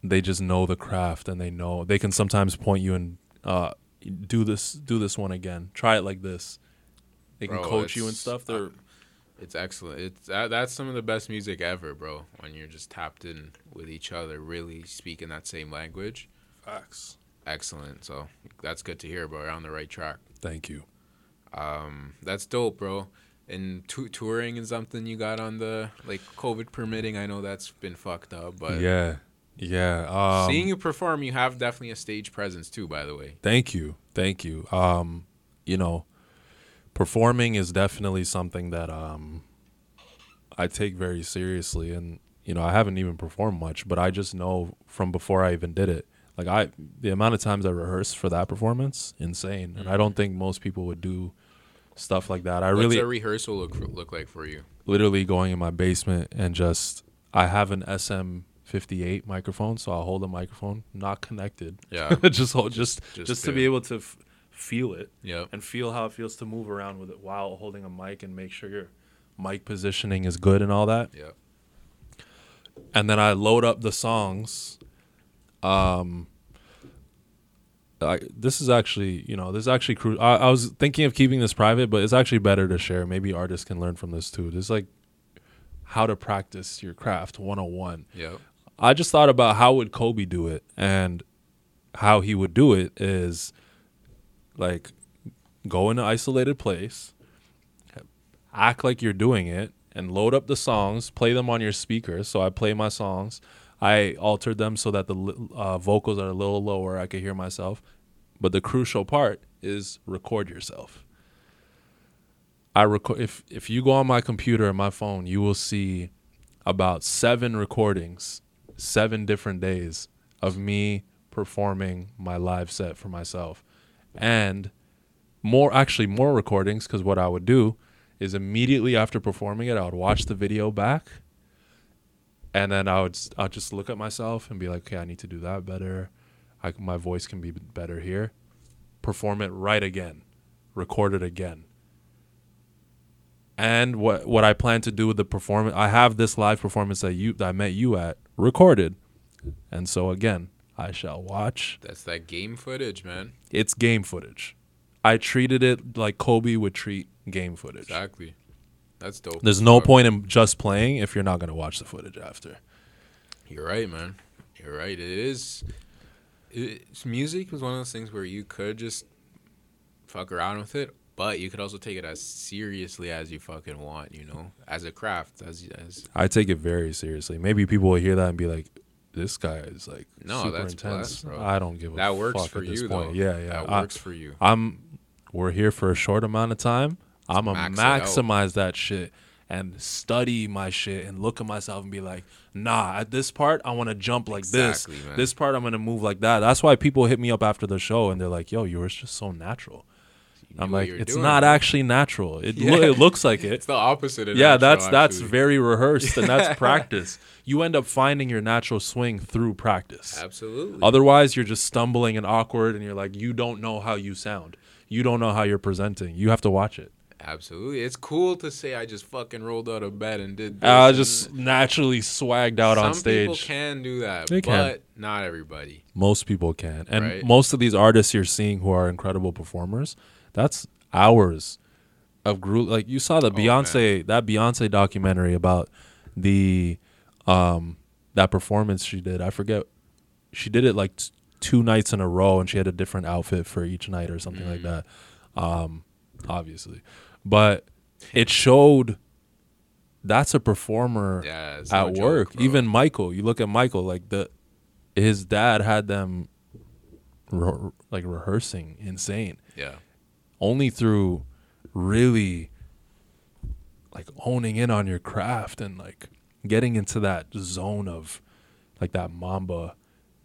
they just know the craft and they know they can sometimes point you and uh do this do this one again try it like this they can coach you and stuff they're It's excellent. It's that, that's some of the best music ever, bro. When you're just tapped in with each other, really speaking that same language. facts Excellent. So that's good to hear, bro. You're on the right track. thank you Um, that's dope, bro. And t- touring is something you got on the like COVID permitting. I know that's been fucked up, but yeah, yeah. Um, seeing you perform, you have definitely a stage presence too. By the way, Thank you. Thank you. Um, you know, performing is definitely something that um I take very seriously and you know, I haven't even performed much, but I just know from before I even did it. Like I the amount of times I rehearsed for that performance, insane. And I don't think most people would do stuff like that. I what's really a rehearsal look for, look like for you? literally going in my basement and just I have an SM58 microphone, so I'll hold a microphone not connected. Yeah. just hold just Just just, to to- be able to f- feel it Yeah, and feel how it feels to move around with it while holding a mic and make sure your mic positioning is good and all that. Yeah. And then I load up the songs. Um, I, this is actually, you know, this is actually cru- I, I was thinking of keeping this private, but it's actually better to share. Maybe artists can learn from this too. This is like how to practice your craft 101. Yeah. I just thought about how would Kobe do it, and how he would do it is like go in an isolated place, act like you're doing it, and load up the songs, play them on your speakers. So I play my songs. I altered them so that the uh, vocals are a little lower. I could hear myself. But the crucial part is record yourself. I record if if you go on my computer and my phone, you will see about seven recordings, seven different days of me performing my live set for myself, and more actually more recordings because what I would do is immediately after performing it, I would watch the video back, and then I would I'd just look at myself and be like, okay, I need to do that better. I, my voice can be better here. Perform it right again, record it again. And what what I plan to do with the performance, I have this live performance that you that I met you at recorded, and so again, I shall watch. That's that game footage, man. It's game footage. I treated it like Kobe would treat game footage. Exactly. That's dope. There's no point in just playing if you're not gonna watch the footage after. You're right, man. You're right. It is. It's, music was one of those things where you could just fuck around with it, but you could also take it as seriously as you fucking want. You know, as a craft, as as I take it very seriously. Maybe people will hear that and be like, "This guy is like No, super that's intense." blessed. I don't give a that works fuck for at this you, point. though. Yeah, yeah. That I- works for you. I'm we're here for a short amount of time. I'm gonna Max maximize that shit and study my shit and look at myself and be like, nah, at this part I wanna jump like Exactly, this. man. This part I'm gonna move like that. That's why people hit me up after the show and they're like, yo, yours just so natural. I'm like, it's doing, not man. actually natural. It Yeah. lo- it looks like it. It's the opposite. Of yeah, natural, that's that's actually. very rehearsed and that's practice. You end up finding your natural swing through practice. absolutely. Otherwise, you're just stumbling and awkward, and you're like, you don't know how you sound. You don't know how you're presenting. You have to watch it. Absolutely. It's cool to say I just fucking rolled out of bed and did this. I just naturally swagged out on stage. Some people can do that, They can. but not everybody. Most people can, and Right. most of these artists you're seeing who are incredible performers, that's hours of group. Like you saw the Oh, Beyonce that Beyonce documentary about the um that performance she did. I forget. She did it like t- two nights in a row, and she had a different outfit for each night or something like Mm. that. Um, obviously, but it showed that's a performer Yeah, it's no at joke, work. Even Michael, you look at Michael, like the his dad had them re- like rehearsing insane yeah, only through really like owning in on your craft and like getting into that zone of like that mamba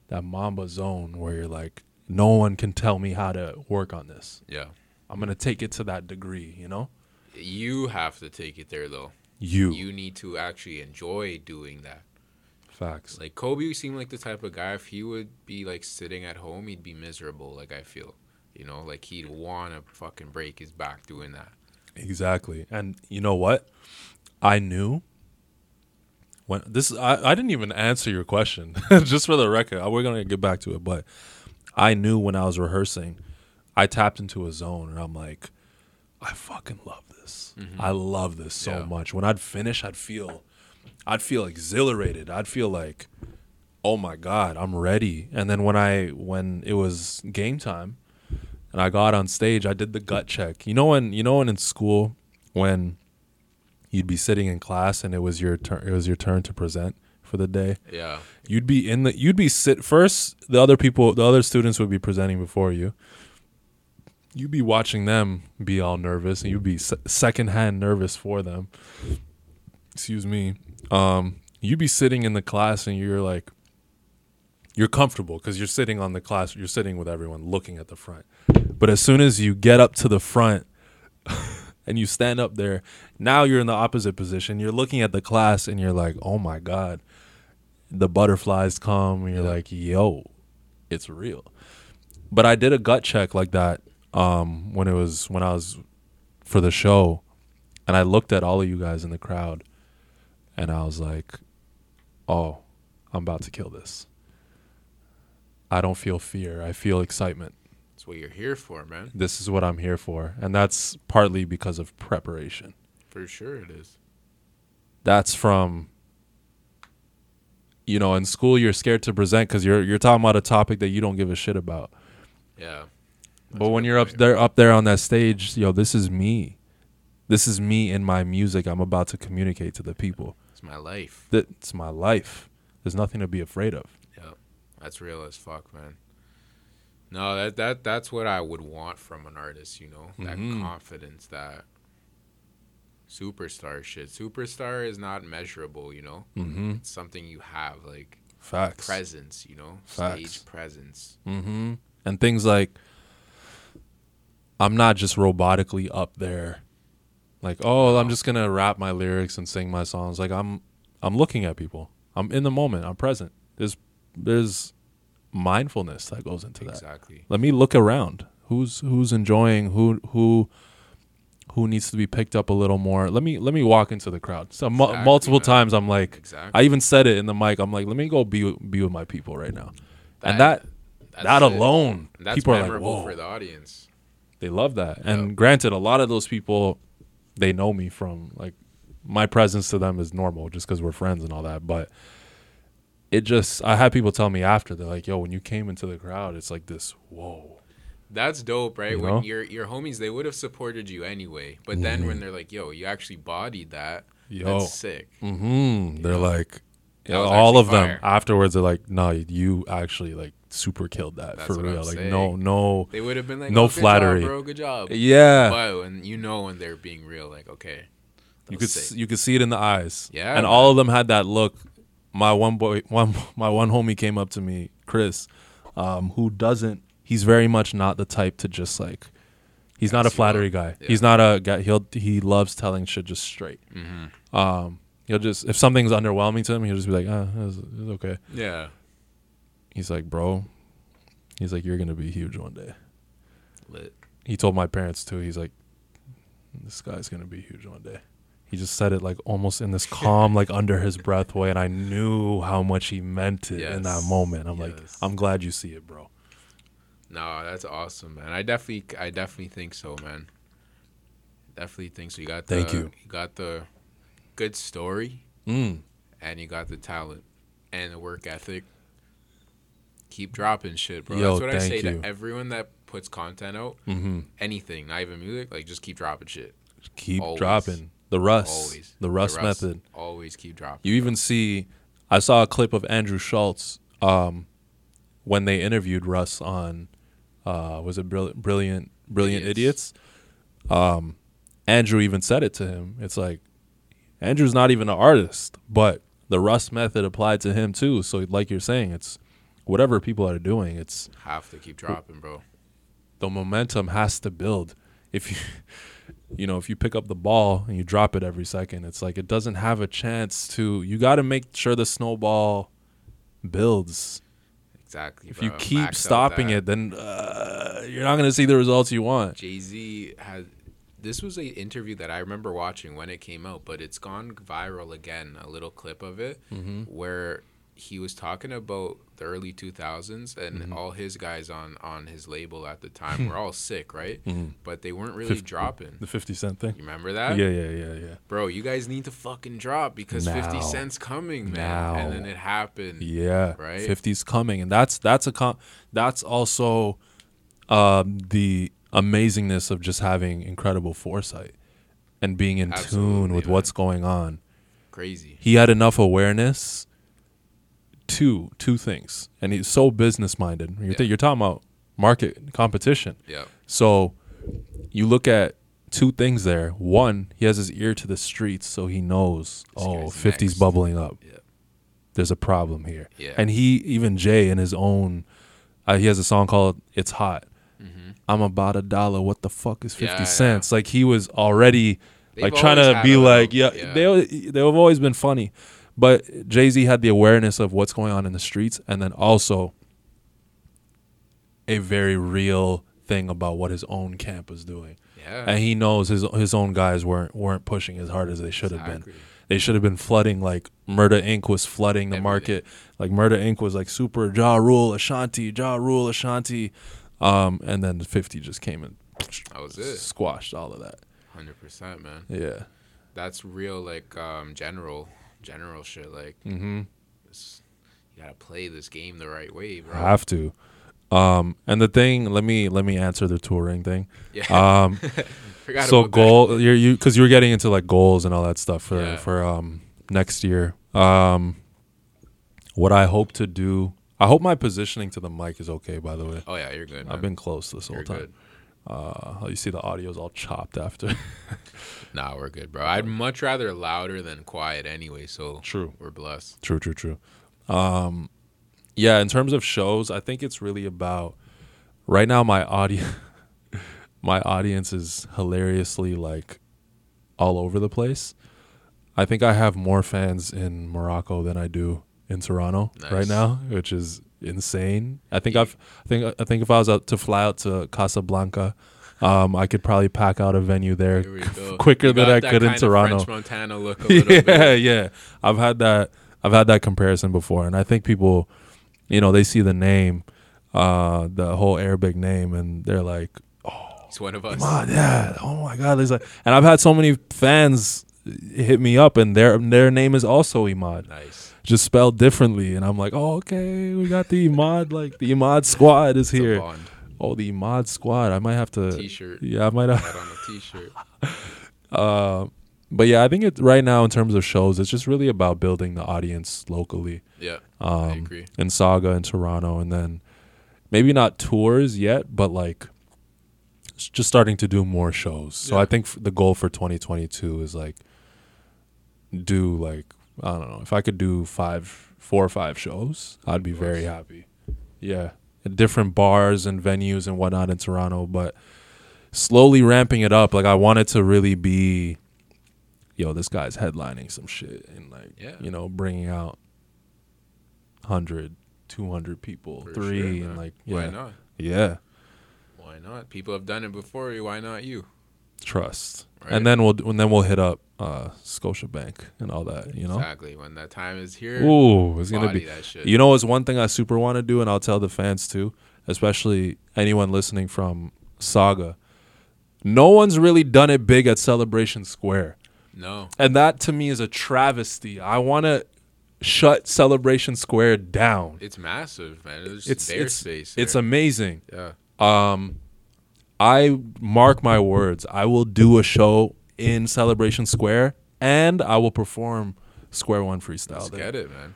that mamba zone where you're like no one can tell me how to work on this yeah. I'm gonna take it to that degree you know You have to take it there though. you, You need to actually enjoy doing that. facts Like Kobe seemed like the type of guy if he would be like sitting at home, he'd be miserable. Like I feel, you know, like he'd want to fucking break his back doing that. Exactly. And you know what? I knew when this I, I didn't even answer your question. Just for the record. We're gonna get back to it, but I knew when I was rehearsing, I tapped into a zone and I'm like, I fucking love this. Mm-hmm. I love this so Yeah. much. When I'd finish, I'd feel I'd feel exhilarated. I'd feel like, oh my God, I'm ready. And then when I when it was game time, and I got on stage. I did the gut check. You know when you know when in school when you'd be sitting in class and it was your turn. It was your turn to present for the day. Yeah. You'd be in the. You'd be sit first. The other people, the other students would be presenting before you. You'd be watching them be all nervous, and you'd be se- secondhand nervous for them. Excuse me. Um, you'd be sitting in the class, and you're like, you're comfortable because you're sitting on the class. You're sitting with everyone, looking at the front. But as soon as you get up to the front. and you stand up there. Now you're in the opposite position. You're looking at the class and you're like, "Oh my god." The butterflies come and you're Yeah. like, "Yo, it's real." But I did a gut check like that um when it was when I was for the show and I looked at all of you guys in the crowd and I was like, "Oh, I'm about to kill this." I don't feel fear. I feel excitement That's what you're here for, man. this is what I'm here for. And that's partly because of preparation. For sure it is. That's from you know, in school you're scared to present cuz you're you're talking about a topic that you don't give a shit about. Yeah. But when you're up there up there on that stage, yo, this is me. This is me in my music I'm about to communicate to the people. It's my life. That's my life. There's nothing to be afraid of. Yeah. That's real as fuck, man. No, that that that's what I would want from an artist, you know? That Mhm. confidence, that superstar shit. Superstar is not measurable, you know? Mhm. It's something you have, like Facts. presence, you know? Facts. Stage presence. Mm-hmm. And things like, I'm not just robotically up there, like, oh, I'm just gonna rap my lyrics and sing my songs. Like I'm, I'm looking at people. I'm in the moment. I'm present. There's, there's mindfulness that goes into that. Exactly. Let me look around. Who's who's enjoying? Who who who needs to be picked up a little more? Let me let me walk into the crowd. So mu- Exactly, multiple man. times I'm like, Exactly. I even said it in the mic. I'm like, let me go be with- be with my people right now. and that that alone, that's people are like, whoa. for the audience. They love that. Yeah. And granted, a lot of those people, they know me from like my presence to them is normal just because we're friends and all that. But it just, I had people tell me after, they're like, yo, when you came into the crowd, it's like this, whoa. That's dope, right? You when know? your your homies, they would have supported you anyway. But then when they're like, "Yo, you actually bodied that," Mm-hmm. Yo. that's sick. Mm-hmm. They're know? like, all of them afterwards, they're like, no, you actually like super killed that That's for real. I'm like, saying. no, no. They would have been like, No "Oh, flattery. job, bro. Good job." Yeah. But when you know when they're being real, like, okay, you could s- you could see it in the eyes. Yeah, and all of them had that look. My one boy, one my one homie came up to me, Chris, um, who doesn't. He's very much not the type to just like. He's not a flattery guy. Yeah. He's not a guy. He'll he loves telling shit just straight. Mm-hmm. Um, he'll just if something's underwhelming to him, he'll just be like, ah, it's, it's okay. Yeah, He's like, bro. He's like, you're gonna be huge one day. lit. He told my parents too. He's like, this guy's gonna be huge one day. He just said it like almost in this calm, like under his breath way, and I knew how much he meant it in that moment. I'm like, I'm glad you see it, bro. No, that's awesome, man. I definitely, I definitely think so, man. Definitely think so. You got the, Thank you. You got the good story, Mm. and you got the talent and the work ethic. Keep dropping shit, bro. Yo, That's what I say you. to everyone that puts content out. Mm-hmm. Anything, not even music. Like, just keep dropping shit. Keep Always. dropping the Russ, Always. the Russ The method. Always keep dropping. You even see, I saw a clip of Andrew Schulz um, when they interviewed Russ on, uh, was it Brill- Brilliant, Brilliant Idiots? Idiots. Um, Andrew even said it to him. It's like, Andrew's not even an artist, but the Russ method applied to him too. So, like you're saying, it's whatever people are doing, it's Have to keep dropping, bro. the momentum has to build. If you, you know, if you pick up the ball and you drop it every second, it's like it doesn't have a chance to. You got to make sure the snowball builds. Exactly. If you keep stopping it, then uh, you're not going to see the results you want. Jay Z had. This was a interview that I remember watching when it came out, but it's gone viral again. A little clip of it Mm-hmm. where he was talking about the early 2000s and Mm-hmm. all his guys on on his label at the time were all sick, right? Mhm. But they weren't really Fif- dropping. The Fifty Cent thing. You remember that? Yeah, yeah, yeah, yeah. Bro, you guys need to fucking drop because Now. 50 Cent's coming, man. Now. And then it happened. Yeah, Right? 50's coming, and that's that's a con- that's also um, the amazingness of just having incredible foresight and being in tune with man. what's going on. Crazy. He had enough awareness. Two two things, and he's so business minded. You're, Yeah. you're talking about market competition. Yeah. So you look at two things there. One, he has his ear to the streets, so he knows, This oh, 50's next. bubbling up. Yeah. There's a problem here. Yeah. And he, even Jay, in his own, uh, he has a song called "It's Hot." Mm-hmm. I'm about a dollar. What the fuck is fifty Yeah, yeah. cents? Like he was already They've like trying to be like, little- yeah, they they've always been funny, but Jay Z had the awareness of what's going on in the streets, and then also a very real thing about what his own camp was doing, Yeah. and he knows his his own guys weren't weren't pushing as hard as they should have been. They should have been flooding like Murder Inc. was flooding the Everything. market. Like Murder Inc. was like super Ja Rule Ashanti, Ja Rule Ashanti, um, and then Fifty just came and That was it. squashed all of that. Hundred percent, man. Yeah. That's real, like um, general, general shit. Like, Mm-hmm. you gotta play this game the right way, bro. Have to. Um, and the thing, let me let me answer the touring thing. yeah. Um, Forgot so about that. goal, you're you because you were getting into like goals and all that stuff for Yeah. for um next year. Um, what I hope to do, I hope my positioning to the mic is okay. By the way, Oh yeah, you're good. Man. I've been close this whole You're time. good. Uh, you see the audio's all chopped after. Nah, we're good, bro. I'd much rather louder than quiet anyway. So True. we're blessed. True, true, true. Um, yeah, in terms of shows, I think it's really about right now. My audience, my audience is hilariously like all over the place. I think I have more fans in Morocco than I do in Toronto right now, which is insane. I think I've, I think I think if I was out to fly out to Casablanca, um, I could probably pack out a venue there Here we go. quicker than I could in Toronto. French Montana look a little yeah, bit. yeah. I've had that. I've had that comparison before, and I think people, you know, they see the name, uh, the whole Arabic name, and they're like, "Oh, He's one of us. "Iman, yeah, oh my god." There's like, and I've had so many fans hit me up, and their their name is also Imad, Nice. Just spelled differently, and I'm like, "Oh, okay, we got the Imad, like the Imad squad is here." Oh, the Imad squad. I might have to. T-shirt. Yeah, I might have. On a T-shirt. Uh, but yeah, I think it right now in terms of shows, it's just really about building the audience locally. Yeah, um, I agree. in Sauga in Toronto, and then maybe not tours yet, but like just starting to do more shows. So Yeah. I think f- the goal for 2022 is like do like I don't know if I could do five, four or five shows, I'd be very happy. Yeah, at different bars and venues and whatnot in Toronto, but slowly ramping it up. Like I wanted to really be, yo, this guy's headlining some shit and like Yeah. you know bringing out 100 200 people For three sure, and like yeah Why not? yeah Why not? People have done it before you. Why not you? trust Right. and then we'll and then we'll hit up uh Scotiabank and all that you know Exactly. When that time is here, ooh it's gonna be that shit. you know it's one thing I super want to do and I'll tell the fans too especially anyone listening from Sauga no one's really done it big at Celebration Square no. and that to me is a travesty I want to shut Celebration Square down It's massive, man. It's, it's space. it's amazing yeah. Um, I mark my words. I will do a show in Celebration Square, and I will perform Square One freestyle Let's there, get it, man.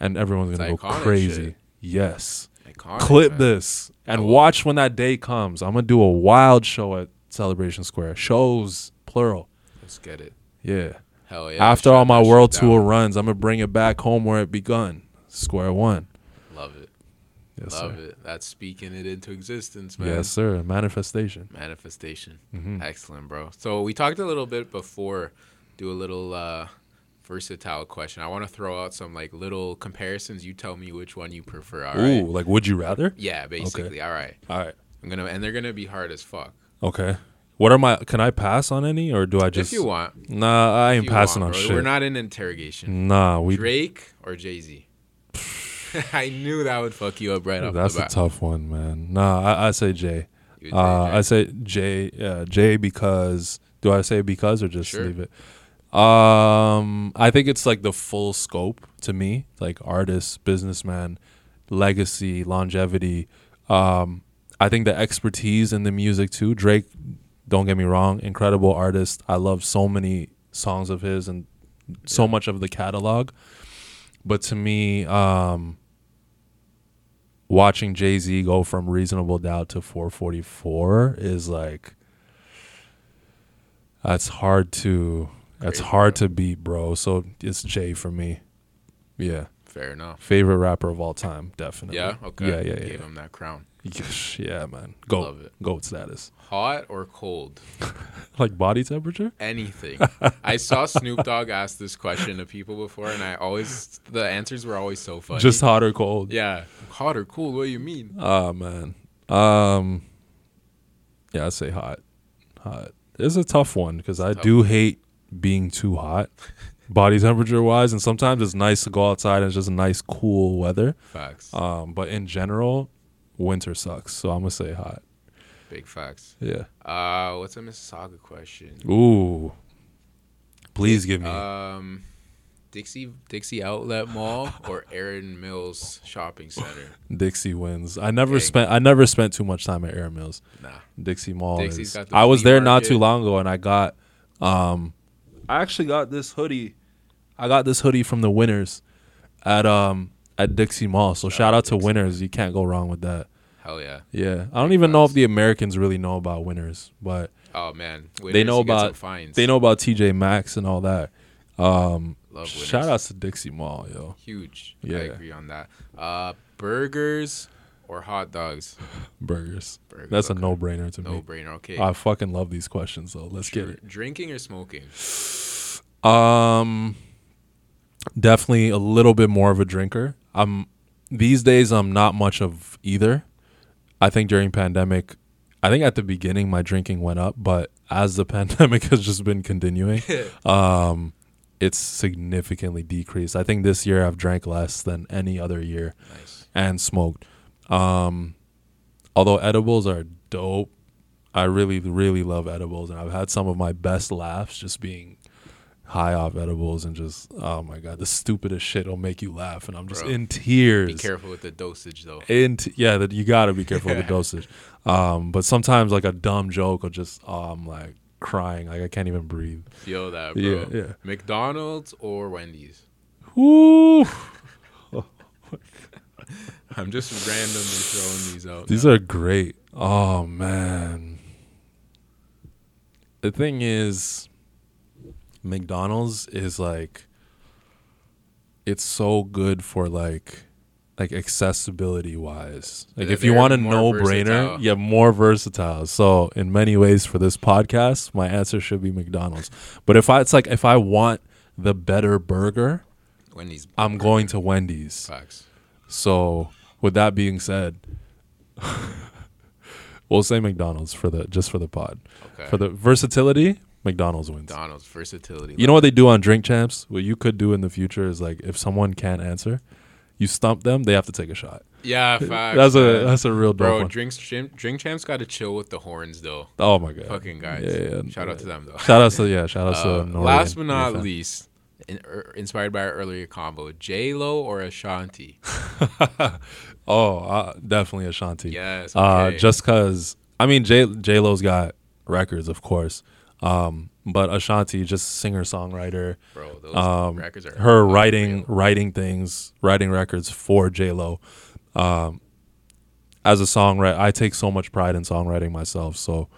and everyone's gonna go crazy. shit. Yes, Iconic, clip man. this and watch when that day comes. I'm gonna do a wild show at Celebration Square. Shows plural. Let's get it. Yeah. Hell yeah. After all my world tour down. runs, I'm gonna bring it back home where it begun. Square One. Love it. Yes, Love sir. it. That's speaking it into existence, man. Yes, sir. Manifestation. Manifestation. Mhm. Excellent, bro. So we talked a little bit before. Do a little uh, versatile question. I want to throw out some like little comparisons. You tell me which one you prefer. All right. Ooh, like would you rather? Yeah, basically. All right. All right. I'm gonna and they're gonna be hard as fuck. Okay. What are my? Can I pass on any, or do I just? if you want. Nah, I ain't passing want, on bro. shit. We're not in interrogation. nah, we. Drake or Jay Z. I knew that would fuck you up right off That's the bat. That's a tough one, man. Nah, I, I say Jay. Say Uh, I say Jay. Yeah, Jay because. Do I say because or just Sure. leave it? Um, I think it's like the full scope to me, like artist, businessman, legacy, longevity. Um, I think the expertise in the music too. Drake, don't get me wrong, incredible artist. I love so many songs of his and so Yeah. much of the catalog. But to me, um, watching Jay Z go from Reasonable Doubt to 444 is like that's hard to that's hard bro. to beat, bro. So it's Jay for me. Yeah, Fair enough. favorite rapper of all time, definitely. Yeah. Okay. Yeah, yeah, Gave yeah. him that crown. Yeah, man. Goat, Love it. goat status. Hot or cold? Like body temperature. Anything. I saw Snoop Dogg ask this question to people before, and I always the answers were always so funny. Just hot or cold. yeah, hot or cool? What do you mean? Oh man. Um. Yeah, I say hot. Hot. It's a tough one because I do hate being too hot, body temperature wise, and sometimes it's nice to go outside and it's just nice, cool weather. Facts. Um, but in general, winter sucks. So I'm gonna say hot. Big facts. Yeah. Uh, what's a Mississauga question? Ooh. Please give me. Um, Dixie Dixie Outlet Mall or Erin Mills Shopping Center? Dixie wins. I never Dang. spent. I never spent too much time at Erin Mills. Nah. Dixie Mall. Dixie's is- got the I was there not too long ago, and I got, um, I actually got this hoodie. I got this hoodie from the Winners, at um at Dixie Mall. So shout, Shout out out to Winners. You can't go wrong with that. Hell yeah. Yeah, I don't even know if the Americans really know about Winners, but Oh man. they know you get some about fines. they know about TJ Maxx and all that. Um, Love Winners. shout outs to Dixie Mall, yo. Huge. Yeah. I agree on that. Uh, burgers or hot dogs? Burgers. Burgers. That's okay. a no brainer to No me. No brainer. Okay. I fucking love these questions though. Let's get it. Drinking or smoking? Um, definitely a little bit more of a drinker. I'm these days. I'm not much of either. I think during pandemic, I think at the beginning my drinking went up, but as the pandemic has just been continuing, um, it's significantly decreased. I think this year I've drank less than any other year Nice. and smoked. Um, although edibles are dope, I really, really love edibles, and I've had some of my best laughs just being high off edibles and just oh my god, the stupidest shit will make you laugh, and I'm just Bro, in tears. Be careful with the dosage though. In t- yeah, that you gotta be careful with the dosage. Um, but sometimes like a dumb joke will just oh, I'm like crying, like I can't even breathe. Feel that, bro. Yeah, yeah. McDonald's or Wendy's? Ooh, I'm just randomly throwing these out. these now. are great. Oh man. The thing is, McDonald's is like, it's so good for like, like accessibility wise. Like if you want a no brainer, yeah, more versatile. So in many ways, for this podcast, my answer should be McDonald's. But if I, it's like if I want the better burger, Wendy's. I'm going to Wendy's. Facts. So, with that being said, we'll say McDonald's for the just for the pod. Okay. For the versatility, McDonald's wins. McDonald's versatility. You know what they do on Drink Champs? What you could do in the future is like if someone can't answer, you stump them, they have to take a shot. Yeah, facts. that's a that's a real bro. one. Drinks drink, drink champs got to chill with the horns though. Oh my god. Fucking guys. Yeah, yeah, Shout out yeah. to them though. Shout out to yeah, shout out to Uh, N.O.R.E. last but not least, in, er, inspired by our earlier combo, J Lo or Ashanti. oh, uh, definitely Ashanti. Yes. Uh, just cause I mean J J Lo's got records, of course. Um, but Ashanti, just singer songwriter, bro, those um, records are her writing writing things, writing records for J Lo. Um, as a songwriter, I take so much pride in songwriting myself, so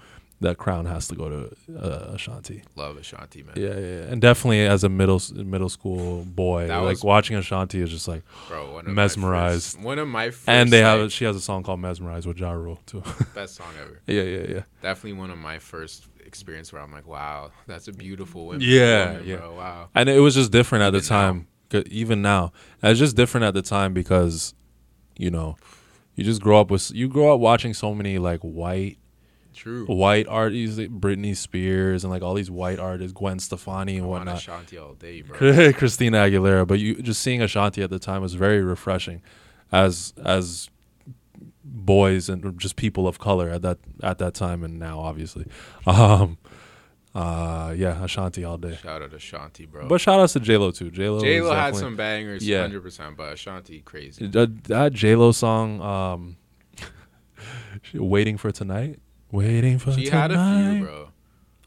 that crown has to go to uh, Ashanti. Love Ashanti, man. Yeah, yeah, yeah, and definitely as a middle middle school boy, That like was- watching Ashanti is just like, Bro, one Mesmerized. First, one of my first and they have she has a song called "Mesmerized" with Ja Rule too. best song ever. yeah, yeah, yeah. Definitely one of my first experience where I'm like, wow, that's a beautiful woman. Yeah, woman, yeah. Bro. Wow. and it was just different at the time. now. Even now, And it's just different at the time because, you know, you just grow up with you grow up watching so many like white True. white artists, like Britney Spears and like all these white artists, Gwen Stefani and want whatnot, Ashanti all day, bro. Christina Aguilera. But you just seeing Ashanti at the time was very refreshing, as as boys and just people of color at that at that time and now obviously. Um, uh, yeah, Ashanti all day. Shout out Ashanti, bro. But shout out to J Lo too. J Lo. J Lo had some bangers, Yeah. hundred percent, but Ashanti crazy. that, that J Lo song. Um, Waiting for tonight. Waiting for She tonight. had a few, bro.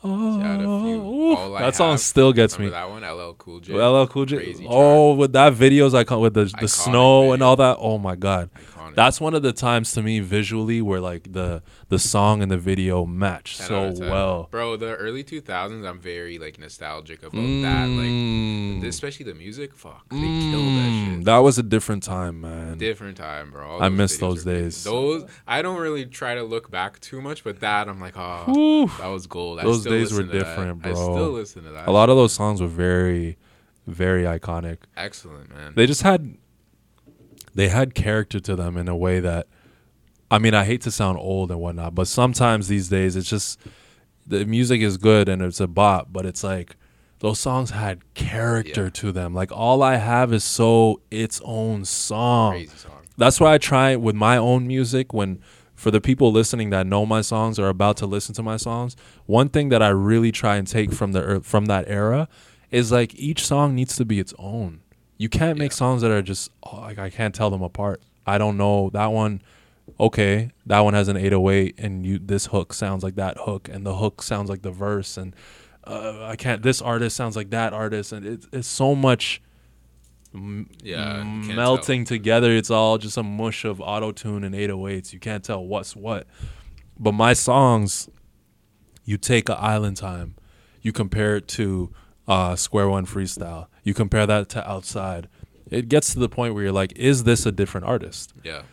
Oh, She had a few. ooh. All I that song still gets me. That one? LL Cool J. LL Cool J. Crazy Oh, with that videos I with the the Iconic snow and all that. Oh my god. Iconic. That's one of the times to me visually where like the the song and the video match so out of 10. well. Bro, the early 2000s, I'm very like nostalgic about that. Like, Mm. especially the music. Fuck, they killed that Mm, shit. That was a different time, man. Different time, bro. All I miss those days. Those I don't really try to look back too much, but that I'm like, oh, that was gold. I Those still days were to that. different, I bro. still listen to that. A lot of those songs were very, very iconic. excellent, man. They just had, they had character to them in a way that, I mean, I hate to sound old and whatnot, but sometimes these days it's just the music is good and it's a bop, but it's like those songs had character Yeah. to them. Like all I have is so its own song. Crazy song. That's why I try with my own music when for the people listening that know my songs or about to listen to my songs, one thing that I really try and take from the er, from that era is like each song needs to be its own. You can't make Yeah. songs that are just oh, like I can't tell them apart. I don't know that one okay, that one has an 808 and you this hook sounds like that hook and the hook sounds like the verse and uh, I can't this artist sounds like that artist and it's it's so much Yeah, you can't melting together. It's all just a mush of auto tune and 808s. You can't tell what's what. But my songs, you take a Island Time, you compare it to uh, Square One Freestyle, you compare that to Outside. It gets to the point where you're like, is this a different artist? Yeah,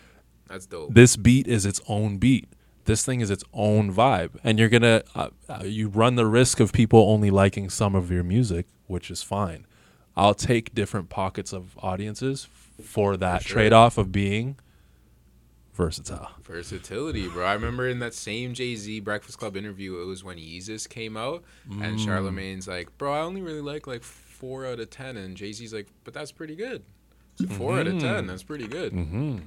that's dope. This beat is its own beat. This thing is its own vibe, and you're gonna uh, uh, you run the risk of people only liking some of your music, which is fine. I'll take different pockets of audiences for that sure. trade off of being versatile. Versatility, bro. I remember in that same Jay Z Breakfast Club interview, it was when Yeezus came out, and Mm. Charlemagne's like, "Bro, I only really like like four out of ten, and Jay Z's like, "But that's pretty good. 4 out of ten, that's pretty good." Mm-hmm.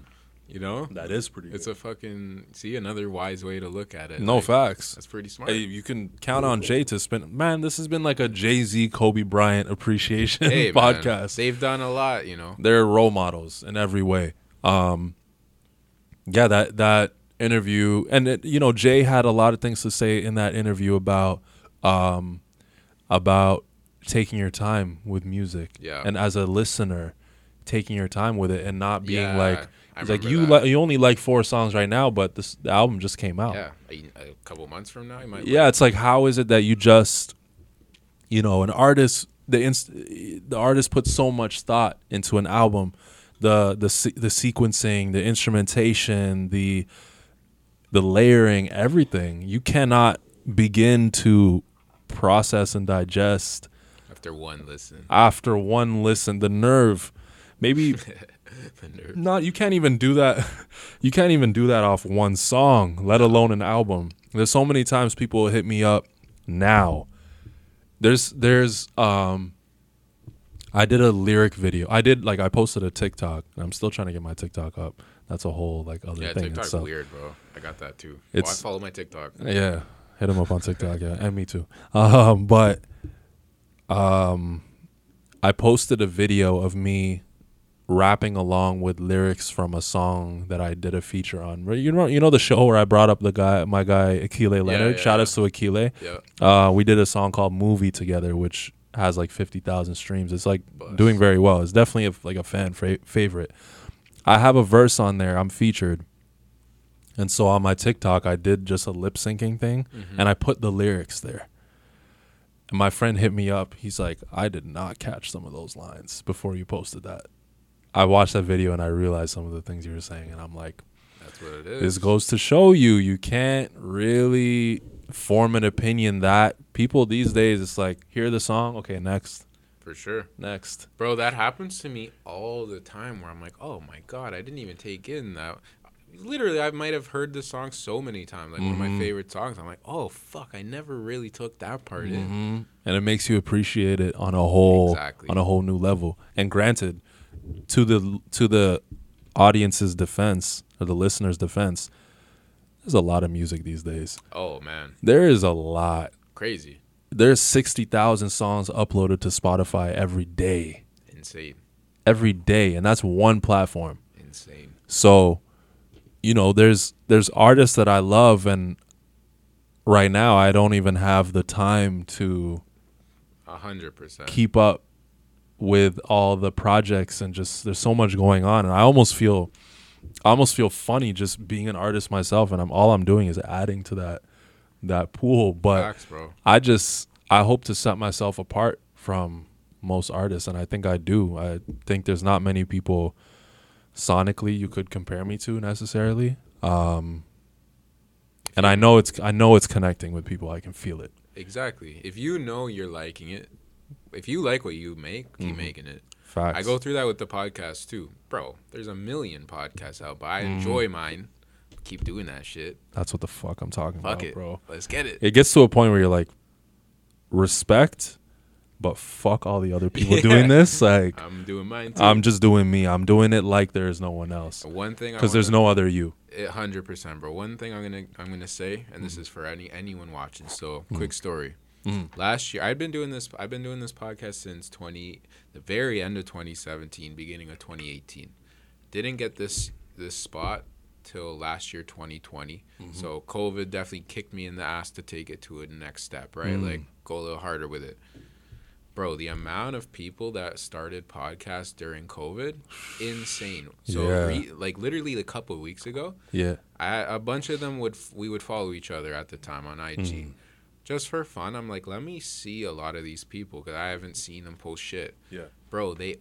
You know, That is pretty. it's a fucking see another wise way to look at it. no Like, facts. That's pretty smart. Hey, you can count on Jay to spend. Man, this has been like a Jay Z, Kobe Bryant appreciation Hey, man, podcast. they've done a lot, you know. they're role models in every way. Um, yeah, that that interview, and it, you know, Jay had a lot of things to say in that interview about um, about taking your time with music, Yeah. and as a listener, taking your time with it and not being Yeah, like. I like you, that. li- you only like four songs right now, but this the album just came out. Yeah, a, a couple months from now, you might. Yeah, it's like how is it that you just, you know, an artist the inst- the artist puts so much thought into an album, the the se- the sequencing, the instrumentation, the the layering, everything. You cannot begin to process and digest after one listen. after one listen. The nerve, maybe Not you can't even do that you can't even do that off one song let alone an album there's so many times people hit me up now there's there's um i did a lyric video i did like i posted a tiktok i'm still trying to get my tiktok up that's a whole like other Yeah, thing TikTok's itself. weird, bro. I got that too. Well, I follow my TikTok. Yeah, hit him up on TikTok. yeah, and me too. Um, but um, I posted a video of me rapping along with lyrics from a song that I did a feature on. You know, you know the show where I brought up the guy, my guy Akile Leonard. yeah, Shout yeah. outs to Akile. Yeah. Uh, we did a song called "Movie" together, which has like fifty thousand streams. It's like Bust. doing very well. It's definitely a, like a fan fra- favorite. I have a verse on there. I'm featured, and so on my TikTok, I did just a lip syncing thing, Mm-hmm. and I put the lyrics there. And my friend hit me up. He's like, "I did not catch some of those lines before you posted that." I watched that video and I realized some of the things you were saying, and I'm like, That's what it is. this goes to show you you can't really form an opinion that people these days it's like hear the song okay next for sure. next Bro, that happens to me all the time where I'm like, oh my God, I didn't even take in that. Literally, I might have heard this song so many times, like one of Mm-hmm. my favorite songs. I'm like, oh fuck, I never really took that part in. Mhm. and it makes you appreciate it on a whole Exactly. on a whole new level and granted to the to the audience's defense or the listener's defense there's a lot of music these days. Oh man, there is a lot. Crazy, there's 60,000 songs uploaded to Spotify every day. Insane, every day and that's one platform. Insane. So you know, there's there's artists that I love and right now I don't even have the time to A hundred percent. keep up with all the projects and just there's so much going on and I almost feel I almost feel funny just being an artist myself and I'm all I'm doing is adding to that that pool but Facts. I just I hope to set myself apart from most artists and I think I do. I think there's not many people sonically you could compare me to necessarily. Um and I know it's I know it's connecting with people. I can feel it. Exactly. If you know you're liking it, if you like what you make, keep Mhm. making it. Facts. I go through that with the podcast too, bro. There's a million podcasts out, but I Mhm. enjoy mine. Keep doing that shit. That's what the fuck I'm talking Fuck about, it, bro. Let's get it. It gets to a point where you're like respect but fuck all the other people Yeah. doing this. Like I'm doing mine too. I'm just doing me. I'm doing it like there is no one else. one thing Because there's no other you. hundred percent, bro. One thing I'm gonna I'm gonna say, and this is for any anyone watching. So, Mm. quick story. Mm. Last year, I've been doing this. I've been doing this podcast since twenty, the very end of 2017, beginning of 2018. Didn't get this this spot till last year, 2020. Mm-hmm. So COVID definitely kicked me in the ass to take it to a next step, right? Mm. Like go a little harder with it. Bro, the amount of people that started podcasts during COVID, insane. So, Yeah. re, like literally a couple of weeks ago, Yeah. I, a bunch of them would we would follow each other at the time on IG, Mhm. Just for fun. I'm like, let me see a lot of these people because I haven't seen them post shit. Yeah. Bro, they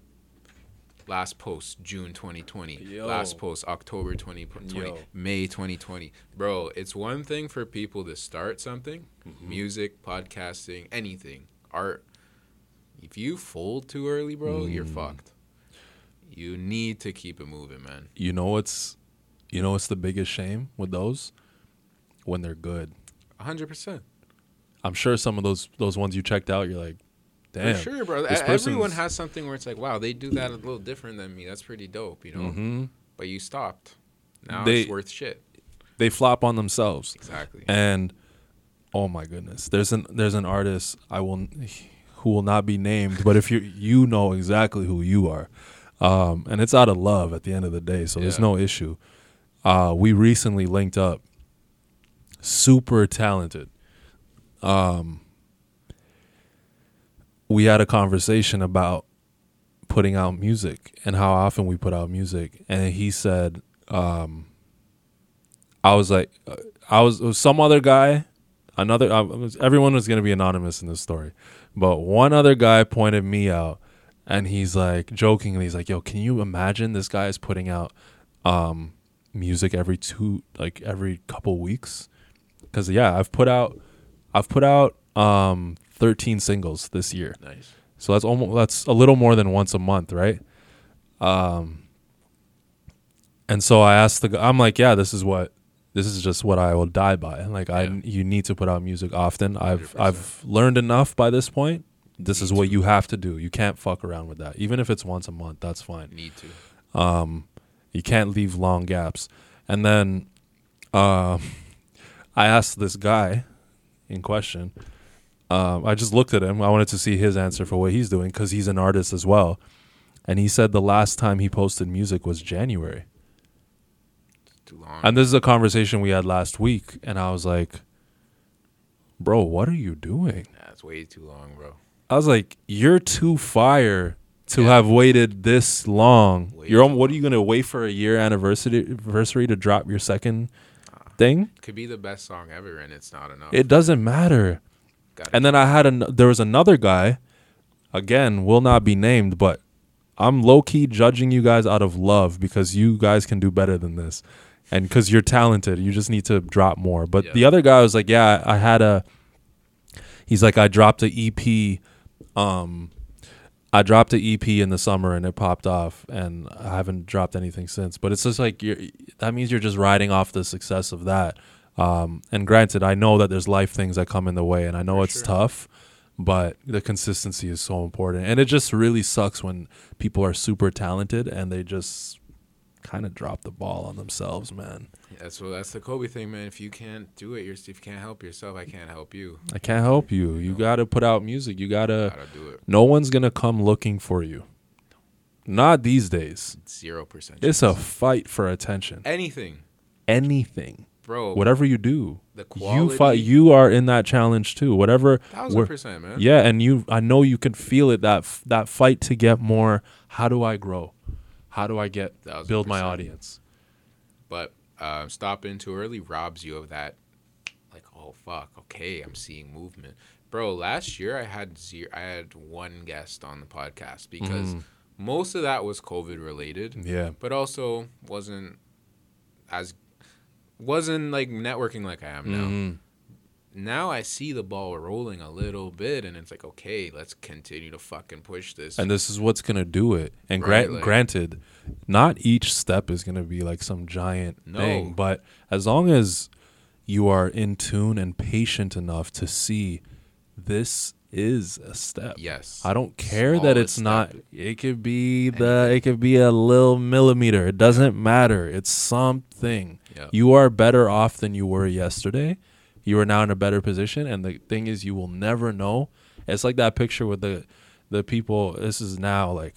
last post June 2020, Yo. last post October 2020, Yo. May 2020. Bro, it's one thing for people to start something, Mm-hmm. music, podcasting, anything, art. If you fold too early, bro, you're Mm. fucked. You need to keep it moving, man. You know what's you know what's the biggest shame with those? When they're good. 100%. I'm sure some of those those ones you checked out, you're like, damn. For sure, bro. Everyone has something where it's like, wow, they do that a little different than me. That's pretty dope, you know. hmm But you stopped. Now They- it's worth shit. They flop on themselves. Exactly. And oh my goodness, there's an there's an artist I will who will not be named, but if you you know exactly who you are, um, and it's out of love at the end of the day, so there's no issue. Uh, we recently linked up. Super talented. Um, we had a conversation about putting out music and how often we put out music, and he said, um, I was like, uh, I was, was some other guy, another. Uh, it was- everyone was gonna be anonymous in this story, but one other guy pointed me out, and he's like jokingly, he's like, "Yo, can you imagine this guy is putting out um, music every two, like every couple weeks?" Because yeah, I've put out, I've put out um, 13 singles this year. nice. So that's almost that's a little more than once a month, right? Um and so I asked the guy I'm like, yeah, this is what this is just what I will die by. Like I you need to put out music often. I've 100%. I've learned enough by this point. This is what too. you have to do. You can't fuck around with that. Even if it's once a month, that's fine. Need to. Um, you can't leave long gaps. And then um, I asked this guy in question. Um, I just looked at him. I wanted to see his answer for what he's doing because he's an artist as well. And he said the last time he posted music was January. Too long. And this is a conversation we had last week. And I was like, bro, what are you doing? That's way too long, bro. I was like, you're too fire to Yeah. have waited this long. Way you're what are you gonna wait for a year anniversary anniversary to drop your second. Thing? Could be the best song ever, and it's not enough. It doesn't matter. Gotta And then I had an there was another guy, again will not be named, but I'm low key judging you guys out of love because you guys can do better than this, and because you're talented, you just need to drop more. But Yeah. the other guy was like, yeah, I had a. He's like, I dropped a EP, um, I dropped an EP in the summer and it popped off, and I haven't dropped anything since. But it's just like you're, that means you're just riding off the success of that. Um, and granted, I know that there's life things that come in the way, and I know For it's sure. tough, but the consistency is so important. And it just really sucks when people are super talented and they just kind of drop the ball on themselves, man. That's what that's the Kobe thing, man. If you can't do it, you're, if you can't help yourself, I can't help you. I can't help you. You got to put out music. You got to. Gotta do it. No one's gonna come looking for you. Not these days. Zero percent. It's a fight for attention. anything. anything, bro. whatever you do, the quality. you fight. You are in that challenge too. Whatever. thousand percent, man. Yeah, and you. I know you can feel it. That that fight to get more. How do I grow? How do I get build my audience? But uh, stopping too early robs you of that. Like, oh fuck, okay, I'm seeing movement, bro. Last year I had zero. I had one guest on the podcast because Mhm. most of that was COVID related, Yeah. but also wasn't as wasn't like networking like I am now. Mhm. Now I see the ball rolling a little bit, and it's like, okay, let's continue to fucking push this. And this is what's gonna do it. And Right, grant like- granted, not each step is gonna be like some giant No. thing, but as long as you are in tune and patient enough to see this is a step. yes, I don't care that Smallest it's not. It could be the. It could be a little millimeter. It doesn't matter. It's something. Yeah. You are better off than you were yesterday. You are now in a better position, and the thing is, you will never know. It's like that picture with the, the people. This is now like,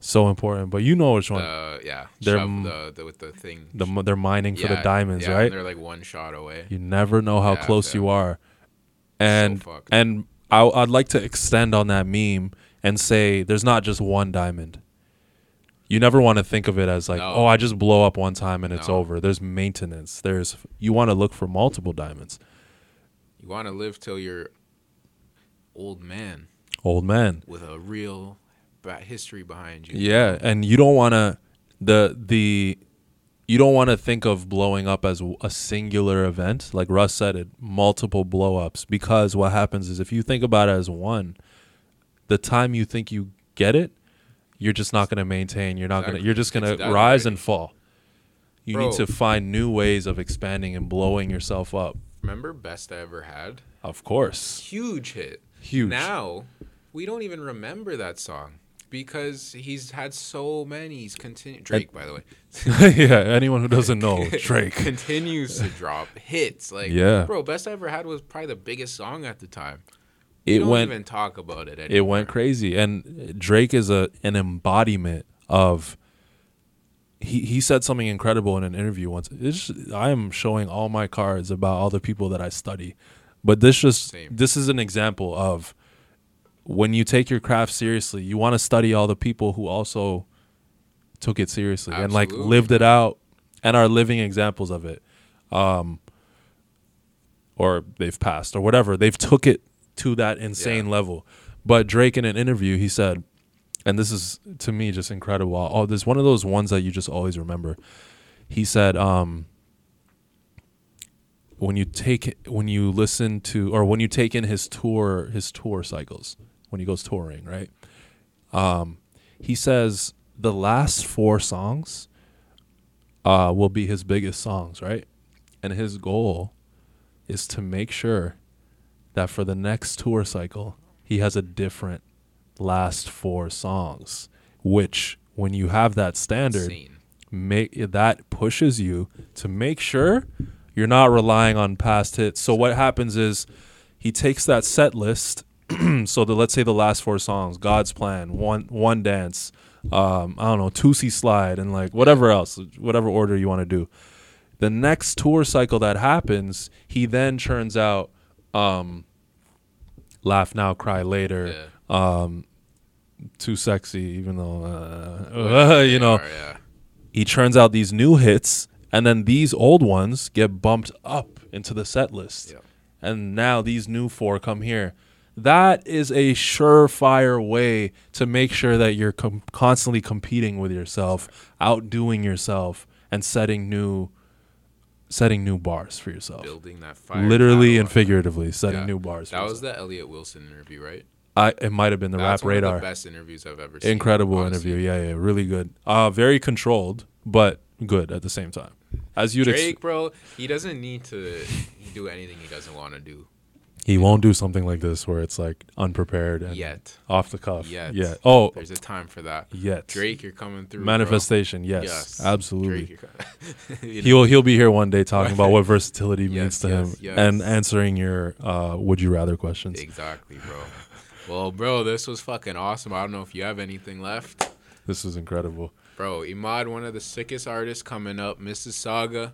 so important. But you know which one. Uh, yeah, They're shove the, the with the thing. the they're mining for the diamonds, yeah, and right? They're like one shot away. You never know how Yeah, close yeah. you are. And fucked. and I, I'd like to extend on that meme and say there's not just one diamond. You never want to think of it as like, No. oh, I just blow up one time and it's over. There's maintenance. There's you want to look for multiple diamonds. You want to live till you're old man Old man. with a real history behind you. Yeah, and you don't want to the the you don't want to think of blowing up as a singular event. Like Russ said it, multiple blow-ups because what happens is if you think about it as one, the time you think you get it, you're just not going to maintain. You're not going to you're just going to rise and fall. You Bro. need to find new ways of expanding and blowing yourself up. Remember best I ever had? Of course. Huge hit. Huge. Now we don't even remember that song because he's had so many. He's continued. Drake, by the way, yeah, anyone who doesn't know, Drake. continues to drop hits. Like, Yeah. bro, best I ever had was probably the biggest song at the time. We It don't went even talk about it anymore. it went crazy and drake is a an embodiment of he he said something incredible in an interview once. It's just- i am showing all my cards about all the people that i study. But this just Same. this is an example of when you take your craft seriously you want to study all the people who also took it seriously and like lived it out and are living examples of it. Um or they've passed or whatever. They've took it to that insane Yeah. level. But drake in an interview he said and this is to me just incredible. Oh there's one of those ones that you just always remember. He said um when you take when you listen to or when you take in his tour his tour cycles when he goes touring right? Um he says the last four songs uh will be his biggest songs right? And his goal is to make sure that for the next tour cycle he has a different last four songs which when you have that standard make that pushes you to make sure you're not relying on past hits. So what happens is he takes that set list. so the let's say the last four songs, God's Plan, one one dance, um, I don't know, Toosie Slide, and like whatever else, whatever order you want to do. The next tour cycle that happens, he then churns out um, Laugh Now, Cry Later, Yeah. um, Too Sexy, even though uh, you know are, yeah. he churns out these new hits and then these old ones get bumped up into the set list Yeah. and now these new four come here that is a surefire way to make sure that you're com- constantly competing with yourself outdoing yourself and setting new setting new bars for yourself building that fire. literally and figuratively setting Yeah. new bars for That was yourself. the Elliott Wilson interview, right? I, it might have been the That's rap one radar of the best interviews I've ever seen. incredible honestly. interview yeah yeah really good uh very controlled but good at the same time as you'd Drake, ex- bro, he doesn't need to do anything he doesn't want to do he won't do something like this where it's like unprepared and yet. off the cuff Yet. yeah oh There's a time for that. yet Drake, you're coming through. bro. manifestation yes, Yes. absolutely Drake, You know, he'll he'll be here one day talking about what versatility means to yes, him yes. and answering your uh would you rather questions exactly, bro. Well, bro, this was fucking awesome. I don't know if you have anything left. this is incredible Bro, Imad, one of the sickest artists coming up. Mississauga,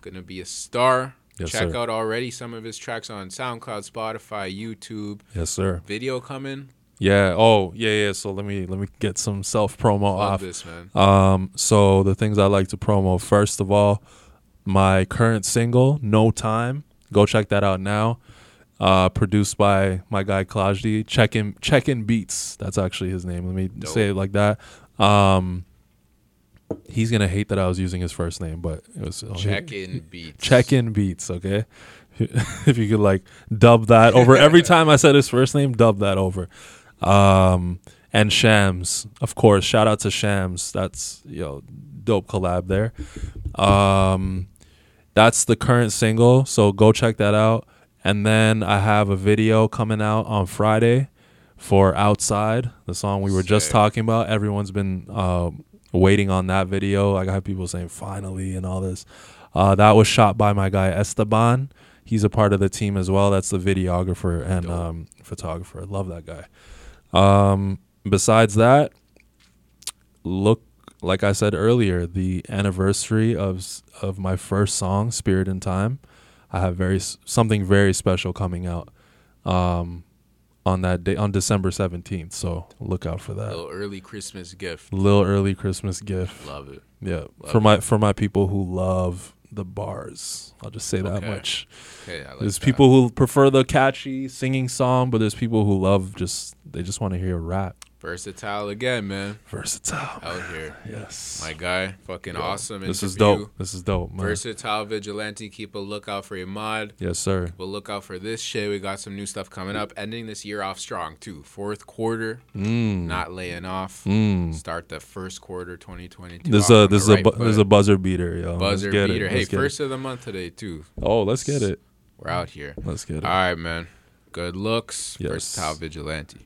Gonna be a star. Yes, Check sir. out already some of his tracks on SoundCloud, Spotify, YouTube. Yes, sir. Video coming. Yeah. Oh, yeah, yeah. So let me let me get some self promo Love off. this, man. Um, so the things I like to promo, first of all, my current single, No Time. Go check that out now. Uh, produced by my guy Klajdi. Check in check in beats. That's actually his name. Let me Dope. say it like that. Um he's gonna hate that I was using his first name, but it was Check in beats. check in beats, okay? if you could like dub that over every time I said his first name, dub that over. Um and Shams, of course. Shout out to Shams. That's yo dope collab there. Um that's the current single, so go check that out. And then I have a video coming out on Friday for Outside, the song we were just talking about. Everyone's been um, waiting on that video. I got people saying finally and all this. Uh, that was shot by my guy Esteban. He's a part of the team as well. That's the videographer and um, photographer. I love that guy. Um, besides that, look like I said earlier, the anniversary of of my first song, "Spirit in Time." I have very something very special coming out um, on that day on December seventeenth. So look out for that. little early Christmas gift. Little early Christmas gift. Love it. Yeah, Love for my for my people who love the bars. I'll just say that Okay. much. Okay, like There's that. people who prefer the catchy singing song, but there's people who love just they just want to hear rap. Versatile again, man. Versatile. Out here, Yes. my guy, fucking Yeah. awesome. This is dope. This is dope, man. Versatile vigilante. Keep a lookout for Imad. yes, sir. Keep a lookout for this shit. We got some new stuff coming up. Ending this year off strong too. Fourth quarter, Mm. not laying off. Mm. Start the first quarter 2022. This a this is the a right bu- this is a buzzer beater, yo. Let's buzzer get beater. It. Hey, Let's first of the month today too. Oh, let's get it. We're out here. Let's get it. All right, man. Good looks. Yes. Versatile vigilante.